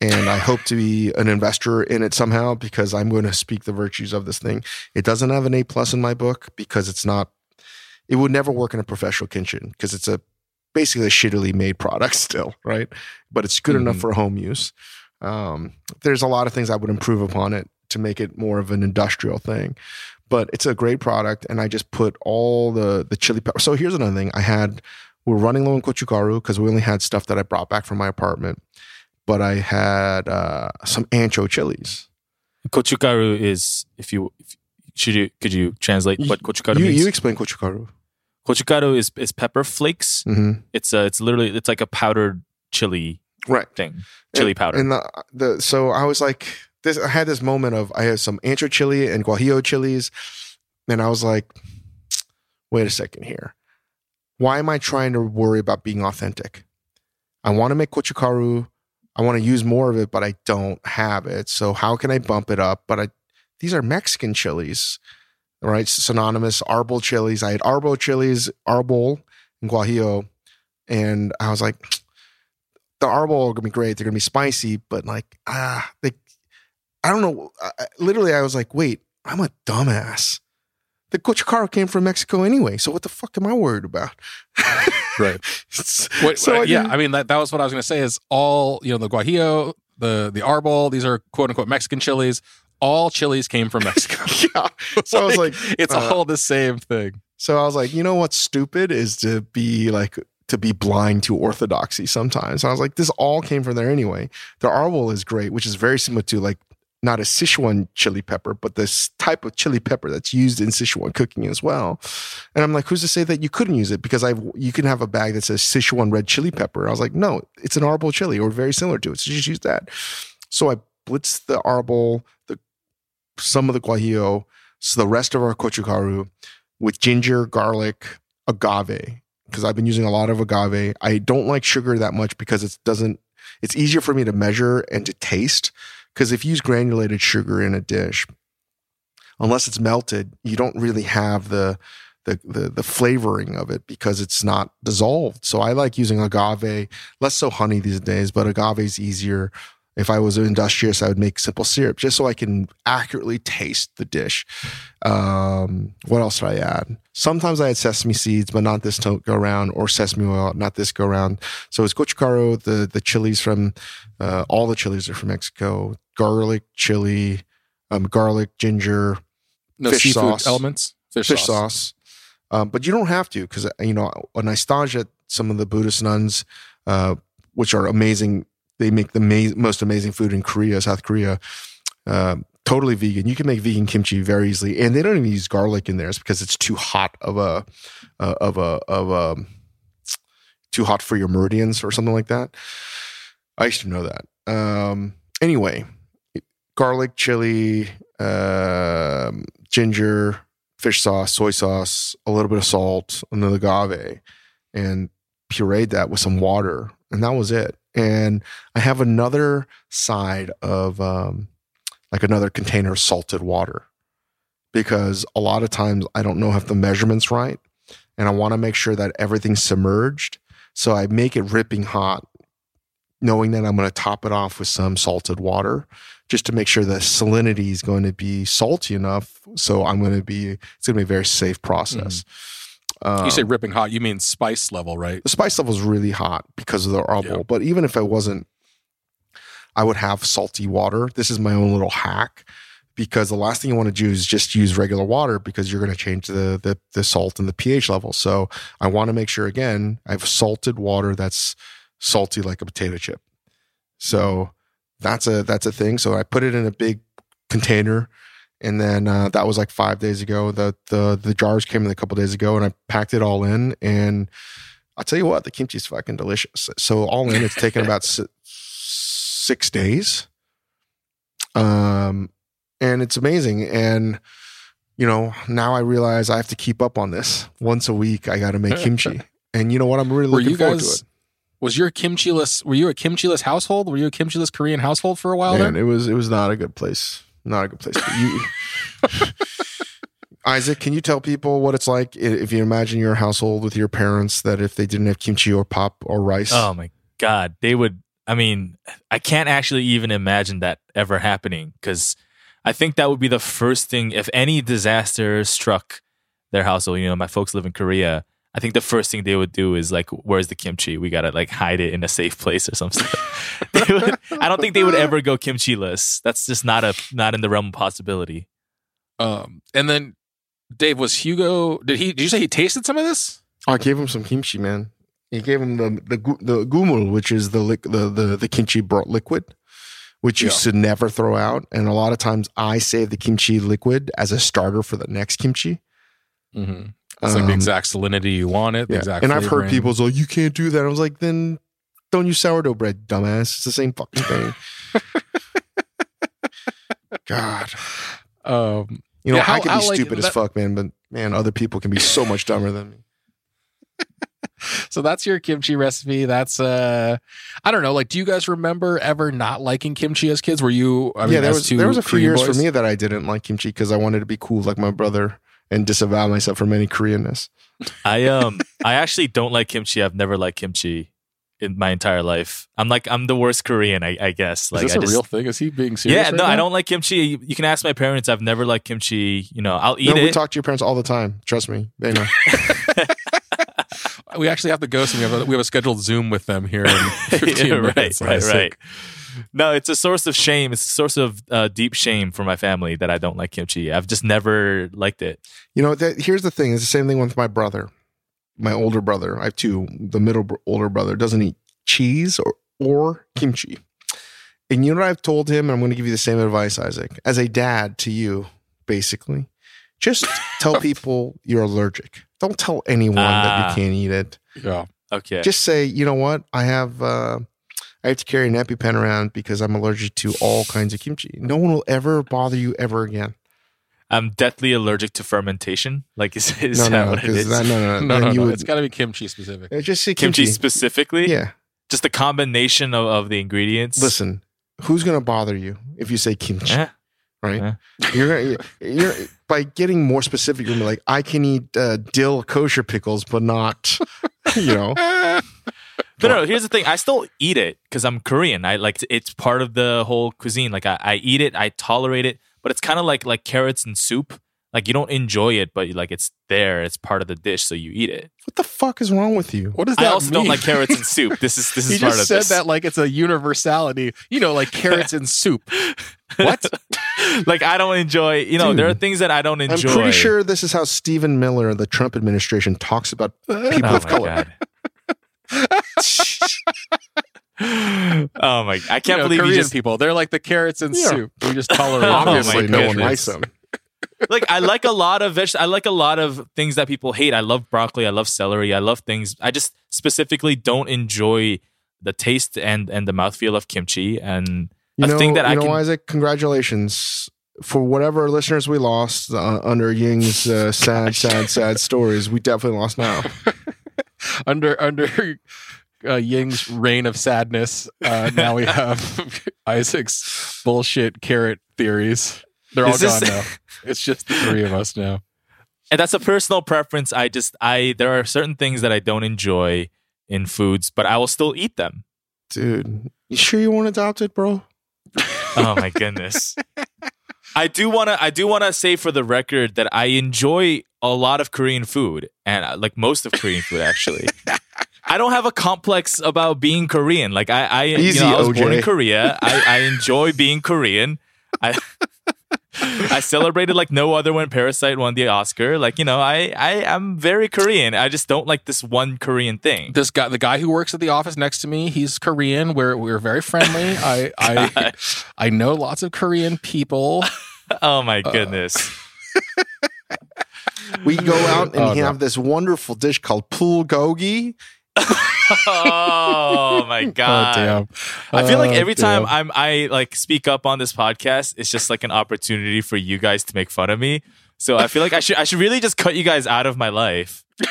And I hope to be an investor in it somehow because I'm going to speak the virtues of this thing. It doesn't have an A plus in my book because it's not. It would never work in a professional kitchen because it's a basically a shittily made product still, right? But it's good mm-hmm. enough for home use. Um, there's a lot of things I would improve upon it to make it more of an industrial thing, but it's a great product. And I just put all the the chili pepper. So here's another thing: I had we're running low on gochugaru because we only had stuff that I brought back from my apartment, but I had uh, some ancho chilies. Gochugaru is if you if, should you could you translate what gochugaru you, means? You explain gochugaru. Gochugaru is is pepper flakes. Mm-hmm. It's uh it's literally it's like a powdered chili right thing, chili and, powder. And the, the so I was like this. I had this moment of I had some ancho chili and guajillo chilies, and I was like, wait a second here. Why am I trying to worry about being authentic? I want to make gochugaru. I want to use more of it, but I don't have it. So how can I bump it up? But I these are Mexican chilies right? Synonymous arbol chilies. I had arbol chilies, arbol and guajillo. And I was like, the arbol are gonna be great. They're gonna be spicy, but like, ah, they, I don't know. I, literally, I was like, wait, I'm a dumbass. The gochugaru came from Mexico anyway, so what the fuck am I worried about? right. what, so I yeah, I mean that that was what I was gonna say. Is all you know the guajillo, the the arbol. These are quote unquote Mexican chilies all chilies came from Mexico. yeah. So like, I was like, it's uh, all the same thing. So I was like, you know what's stupid is to be like to be blind to orthodoxy sometimes. And I was like, this all came from there anyway. The arbol is great, which is very similar to like not a Sichuan chili pepper, but this type of chili pepper that's used in Sichuan cooking as well. And I'm like, who's to say that you couldn't use it? Because I you can have a bag that says Sichuan red chili pepper. I was like, no, it's an arbol chili or very similar to it. So just use that. So I blitzed the arbol, the some of the guajillo, so the rest of our gochugaru with ginger, garlic, agave. Because I've been using a lot of agave. I don't like sugar that much because it doesn't. It's easier for me to measure and to taste. Because if you use granulated sugar in a dish, unless it's melted, you don't really have the the, the the flavoring of it because it's not dissolved. So I like using agave, less so honey these days, but agave is easier. If I was industrious, I would make simple syrup just so I can accurately taste the dish. Um, what else did I add? Sometimes I add sesame seeds, but not this go around, or sesame oil, not this go around. So it's gochugaru, the the chilies from uh, all the chilies are from Mexico. Garlic chili, um, garlic, ginger, no fish seafood sauce, elements, fish, fish sauce. sauce. Um, but you don't have to because you know when I stage at some of the Buddhist nuns, uh, which are amazing they make the ma- most amazing food in Korea, South Korea. Uh, totally vegan. You can make vegan kimchi very easily, and they don't even use garlic in theirs because it's too hot of a uh, of a of a too hot for your meridians or something like that. I used to know that. Um, anyway, garlic, chili, uh, ginger, fish sauce, soy sauce, a little bit of salt, and then agave, and pureed that with some water, and that was it. And I have another side of um, like another container of salted water because a lot of times I don't know if the measurements right, and I want to make sure that everything's submerged. So I make it ripping hot, knowing that I'm going to top it off with some salted water just to make sure the salinity is going to be salty enough. So I'm going to be, it's going to be a very safe process. Mm. Um, you say ripping hot, you mean spice level, right? The spice level is really hot because of the arbol. Yeah. But even if it wasn't, I would have salty water. This is my own little hack because the last thing you want to do is just use regular water because you're going to change the, the, the salt and the pH level. So I want to make sure again I have salted water that's salty like a potato chip. So that's a that's a thing. So I put it in a big container, and then uh, that was like five days ago. The the the jars came in a couple days ago, and I packed it all in. And I'll tell you what, the kimchi is fucking delicious. So all in, it's taken about si- six days. Um, and it's amazing. And you know, now I realize I have to keep up on this. Once a week, I got to make kimchi. And you know what? I'm really looking forward guys? to it. Was your kimchi-less? Were you a kimchi-less household? Were you a kimchi-less Korean household for a while? Man, there? it was it was not a good place. Not a good place. But you, Isaac, can you tell people what it's like if you imagine your household with your parents that if they didn't have kimchi or pop or rice? Oh my god, they would. I mean, I can't actually even imagine that ever happening because I think that would be the first thing if any disaster struck their household. You know, my folks live in Korea. I think the first thing they would do is like, "Where's the kimchi? We gotta like hide it in a safe place or something." Would- I don't think they would ever go kimchi-less. That's just not a not in the realm of possibility. Um, and then Dave was Hugo. Did he? Did you say he tasted some of this? I gave him some kimchi, man. He gave him the the the gumul, which is the lic- the the, the kimchi broth liquid, which you Yeah. should never throw out. And a lot of times, I save the kimchi liquid as a starter for the next kimchi. Mm-hmm. It's like the Um, exact salinity you want it. The Yeah. exact And I've heard flavoring. people say, you can't do that. I was like, then don't use sourdough bread, dumbass. It's the same fucking thing. God. Um, You know, Yeah, how- I can how, be like, stupid as that- fuck, man, but man, other people can be so much dumber than me. so that's your kimchi recipe. That's uh, I don't know. Like, do you guys remember ever not liking kimchi as kids? Were you? I mean, yeah, there as was two there was a few Korean years boys? for me that I didn't like kimchi because I wanted to be cool like my brother and disavow myself from any Koreanness. I um I actually don't like kimchi. I've never liked kimchi in my entire life. I'm like I'm the worst Korean, I, I guess. Is Like this I a just, real thing? Is he being serious? Yeah, right no, I don't like kimchi. You, you can ask my parents. I've never liked kimchi. You know, I'll eat no, we talk to your parents all the time. Trust me, they know. We actually have to go. So we have a, we have a scheduled Zoom with them here in 15 Yeah, minutes. right, right, Isaac. right. No, it's a source of shame. It's a source of uh, deep shame for my family that I don't like kimchi. I've just never liked it. You know, that, here's the thing. It's the same thing with my brother, my older brother. I have two. The middle br- older brother doesn't eat cheese or, or kimchi. And you know what I've told him? And I'm going to give you the same advice, Isaac, as a dad to you, basically. Just tell people you're allergic. Don't tell anyone that Ah. you can't eat it. Yeah. Okay. Just say, you know what? I have uh, I have to carry an EpiPen around because I'm allergic to all kinds of kimchi. No one will ever bother you ever again. I'm deathly allergic to fermentation. Like, is, is No, that no, no, what it 'cause is? that- no, no, no. No, Then no, you no. would- It's got to be kimchi specific. uh, just say kimchi kimchi. specifically? Yeah. Just the combination of, of the ingredients? Listen, who's going to bother you if you say kimchi? Eh, right? Yeah. You're gonna you're by getting more specific. You're gonna be like, I can eat uh, dill kosher pickles, but not, you know. But no, here's the thing. I still eat it because I'm Korean. I like it's part of the whole cuisine. Like I, I eat it, I tolerate it, but it's kind of like like carrots and soup. Like you don't enjoy it, but like it's there. It's part of the dish, so you eat it. What the fuck is wrong with you? What does that I also mean? don't like carrots and soup. This is this He is part just of said this. that like it's a universality. You know, like carrots and soup. What? like I don't enjoy. You know, there are things that I don't enjoy. I'm pretty sure this is how Stephen Miller, the Trump administration, talks about oh people Oh of color. god. Oh my! I can't you know, believe Korean you just people. They're like the carrots and Yeah. soup. We just tolerate. Oh Obviously, no one likes them. like I like a lot of veg. I like a lot of things that people hate. I love broccoli. I love celery. I love things. I just specifically don't enjoy the taste and and the mouthfeel of kimchi. And You a know, thing that you I know, can. Isaac. Congratulations for whatever listeners we lost uh, under Ying's uh, sad, sad, sad stories. We definitely lost now. under under uh, Ying's reign of sadness. Uh, now we have Isaac's bullshit carrot theories. They're all this- gone now. It's just the three of us now. and that's a personal preference. I just I there are certain things that I don't enjoy in foods, but I will still eat them. Dude, you sure you want adopted, bro? Oh my goodness. I do want to I do want to say for the record that I enjoy a lot of Korean food and uh, like most of Korean food actually. I don't have a complex about being Korean. Like I I, Easy, you know, I was born in Korea. I, I enjoy being Korean. I I celebrated like no other when Parasite won the Oscar. Like you know, I I am very Korean. I just don't like this one Korean thing. This guy, the guy who works at the office next to me, he's Korean. We're we're very friendly. I I I know lots of Korean people. Oh my goodness. We go out and Oh, we no. have this wonderful dish called bulgogi. Oh my oh, god. Oh damn! I feel like Oh, every time. I'm I like speak up on this podcast, it's just like an opportunity for you guys to make fun of me. So I feel like I should I should really just cut you guys out of my life.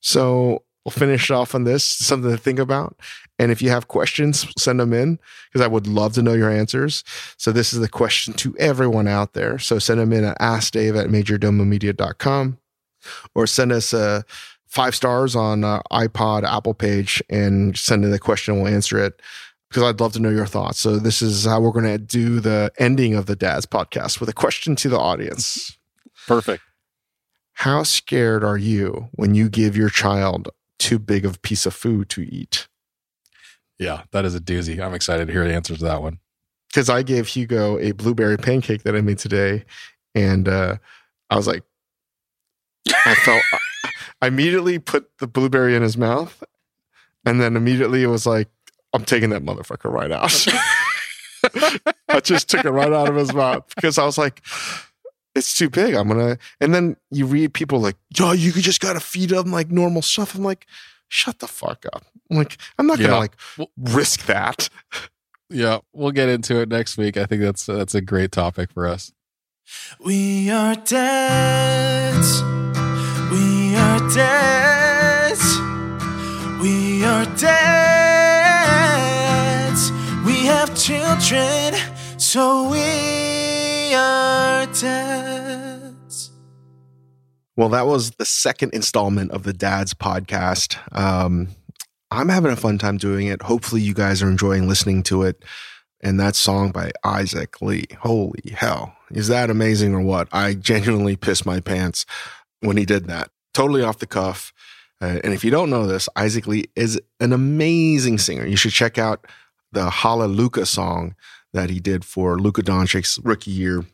So we'll finish off on this, something to think about. And if you have questions, send them in because I would love to know your answers. So this is the question to everyone out there. So send them in at askdave at majordomomedia.com or send us uh, five stars on uh, iPod, Apple page and send in the question. We'll answer it because I'd love to know your thoughts. So this is how we're going to do the ending of the Dad's podcast with a question to the audience. perfect. How scared are you when you give your child too big of a piece of food to eat? Yeah, that is a doozy. I'm excited to hear the answers to that one. Because I gave Hugo a blueberry pancake that I made today, and uh, I was like, I felt, I immediately put the blueberry in his mouth, and then immediately it was like, I'm taking that motherfucker right out. I just took it right out of his mouth because I was like, it's too big. I'm gonna. And then you read people like, yo, you could just gotta feed them like normal stuff. I'm like, shut the fuck up. I'm like, I'm not gonna Yeah. like Well- risk that. Yeah, we'll get into it next week. I think that's that's a great topic for us. We are dads. Dads. We are dads. We have children, so we are dead. Well, that was the second installment of the Dad's podcast. Um, I'm having a fun time doing it. Hopefully, you guys are enjoying listening to it. And that song by Isaac Lee. Holy hell. Is that amazing or what? I genuinely pissed my pants when he did that. Totally off the cuff. Uh, and if you don't know this, Isaac Lee is an amazing singer. You should check out the Hallelujah song that he did for Luka Doncic's rookie year.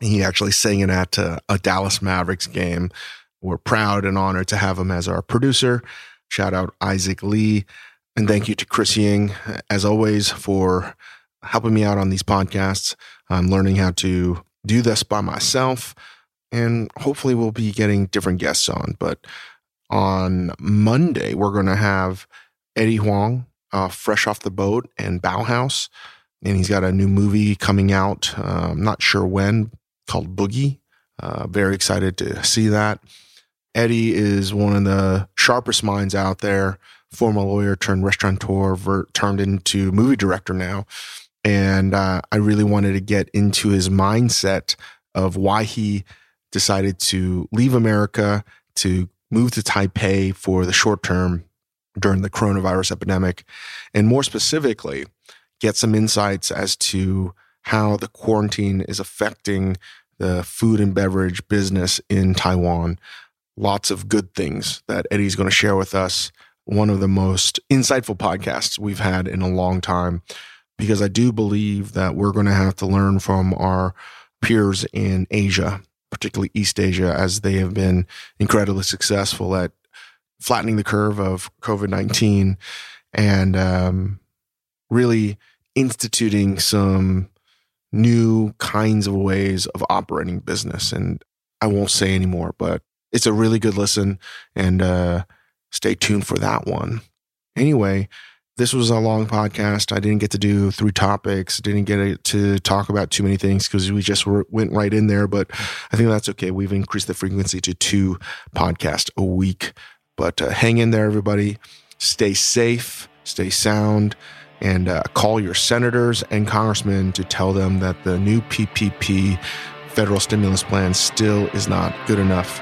He actually sang it at uh, a Dallas Mavericks game. We're proud and honored to have him as our producer. Shout out Isaac Lee. And thank you to Chris Ying, as always, for helping me out on these podcasts. I'm learning how to do this by myself. And hopefully, we'll be getting different guests on. But on Monday, we're going to have Eddie Huang, uh, fresh off the boat, and Baohaus. And he's got a new movie coming out. I'm not sure when, called Boogie. Uh, very excited to see that. Eddie is one of the sharpest minds out there, former lawyer turned restaurateur, ver- turned into movie director now. And uh, I really wanted to get into his mindset of why he decided to leave America to move to Taipei for the short term during the coronavirus epidemic. And more specifically, get some insights as to how the quarantine is affecting the food and beverage business in Taiwan. Lots of good things that Eddie's going to share with us. One of the most insightful podcasts we've had in a long time, because I do believe that we're going to have to learn from our peers in Asia, particularly East Asia, as they have been incredibly successful at flattening the curve of COVID 19 and um, really instituting some new kinds of ways of operating business. And I won't say anymore, but it's a really good listen and uh, stay tuned for that one. Anyway, this was a long podcast. I didn't get to do three topics, didn't get to talk about too many things because we just were, went right in there. But I think that's okay. We've increased the frequency to two podcasts a week. But uh, hang in there, everybody. Stay safe, stay sound and uh, call your senators and congressmen to tell them that the new PPP federal stimulus plan still is not good enough.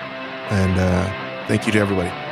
And uh, thank you to everybody.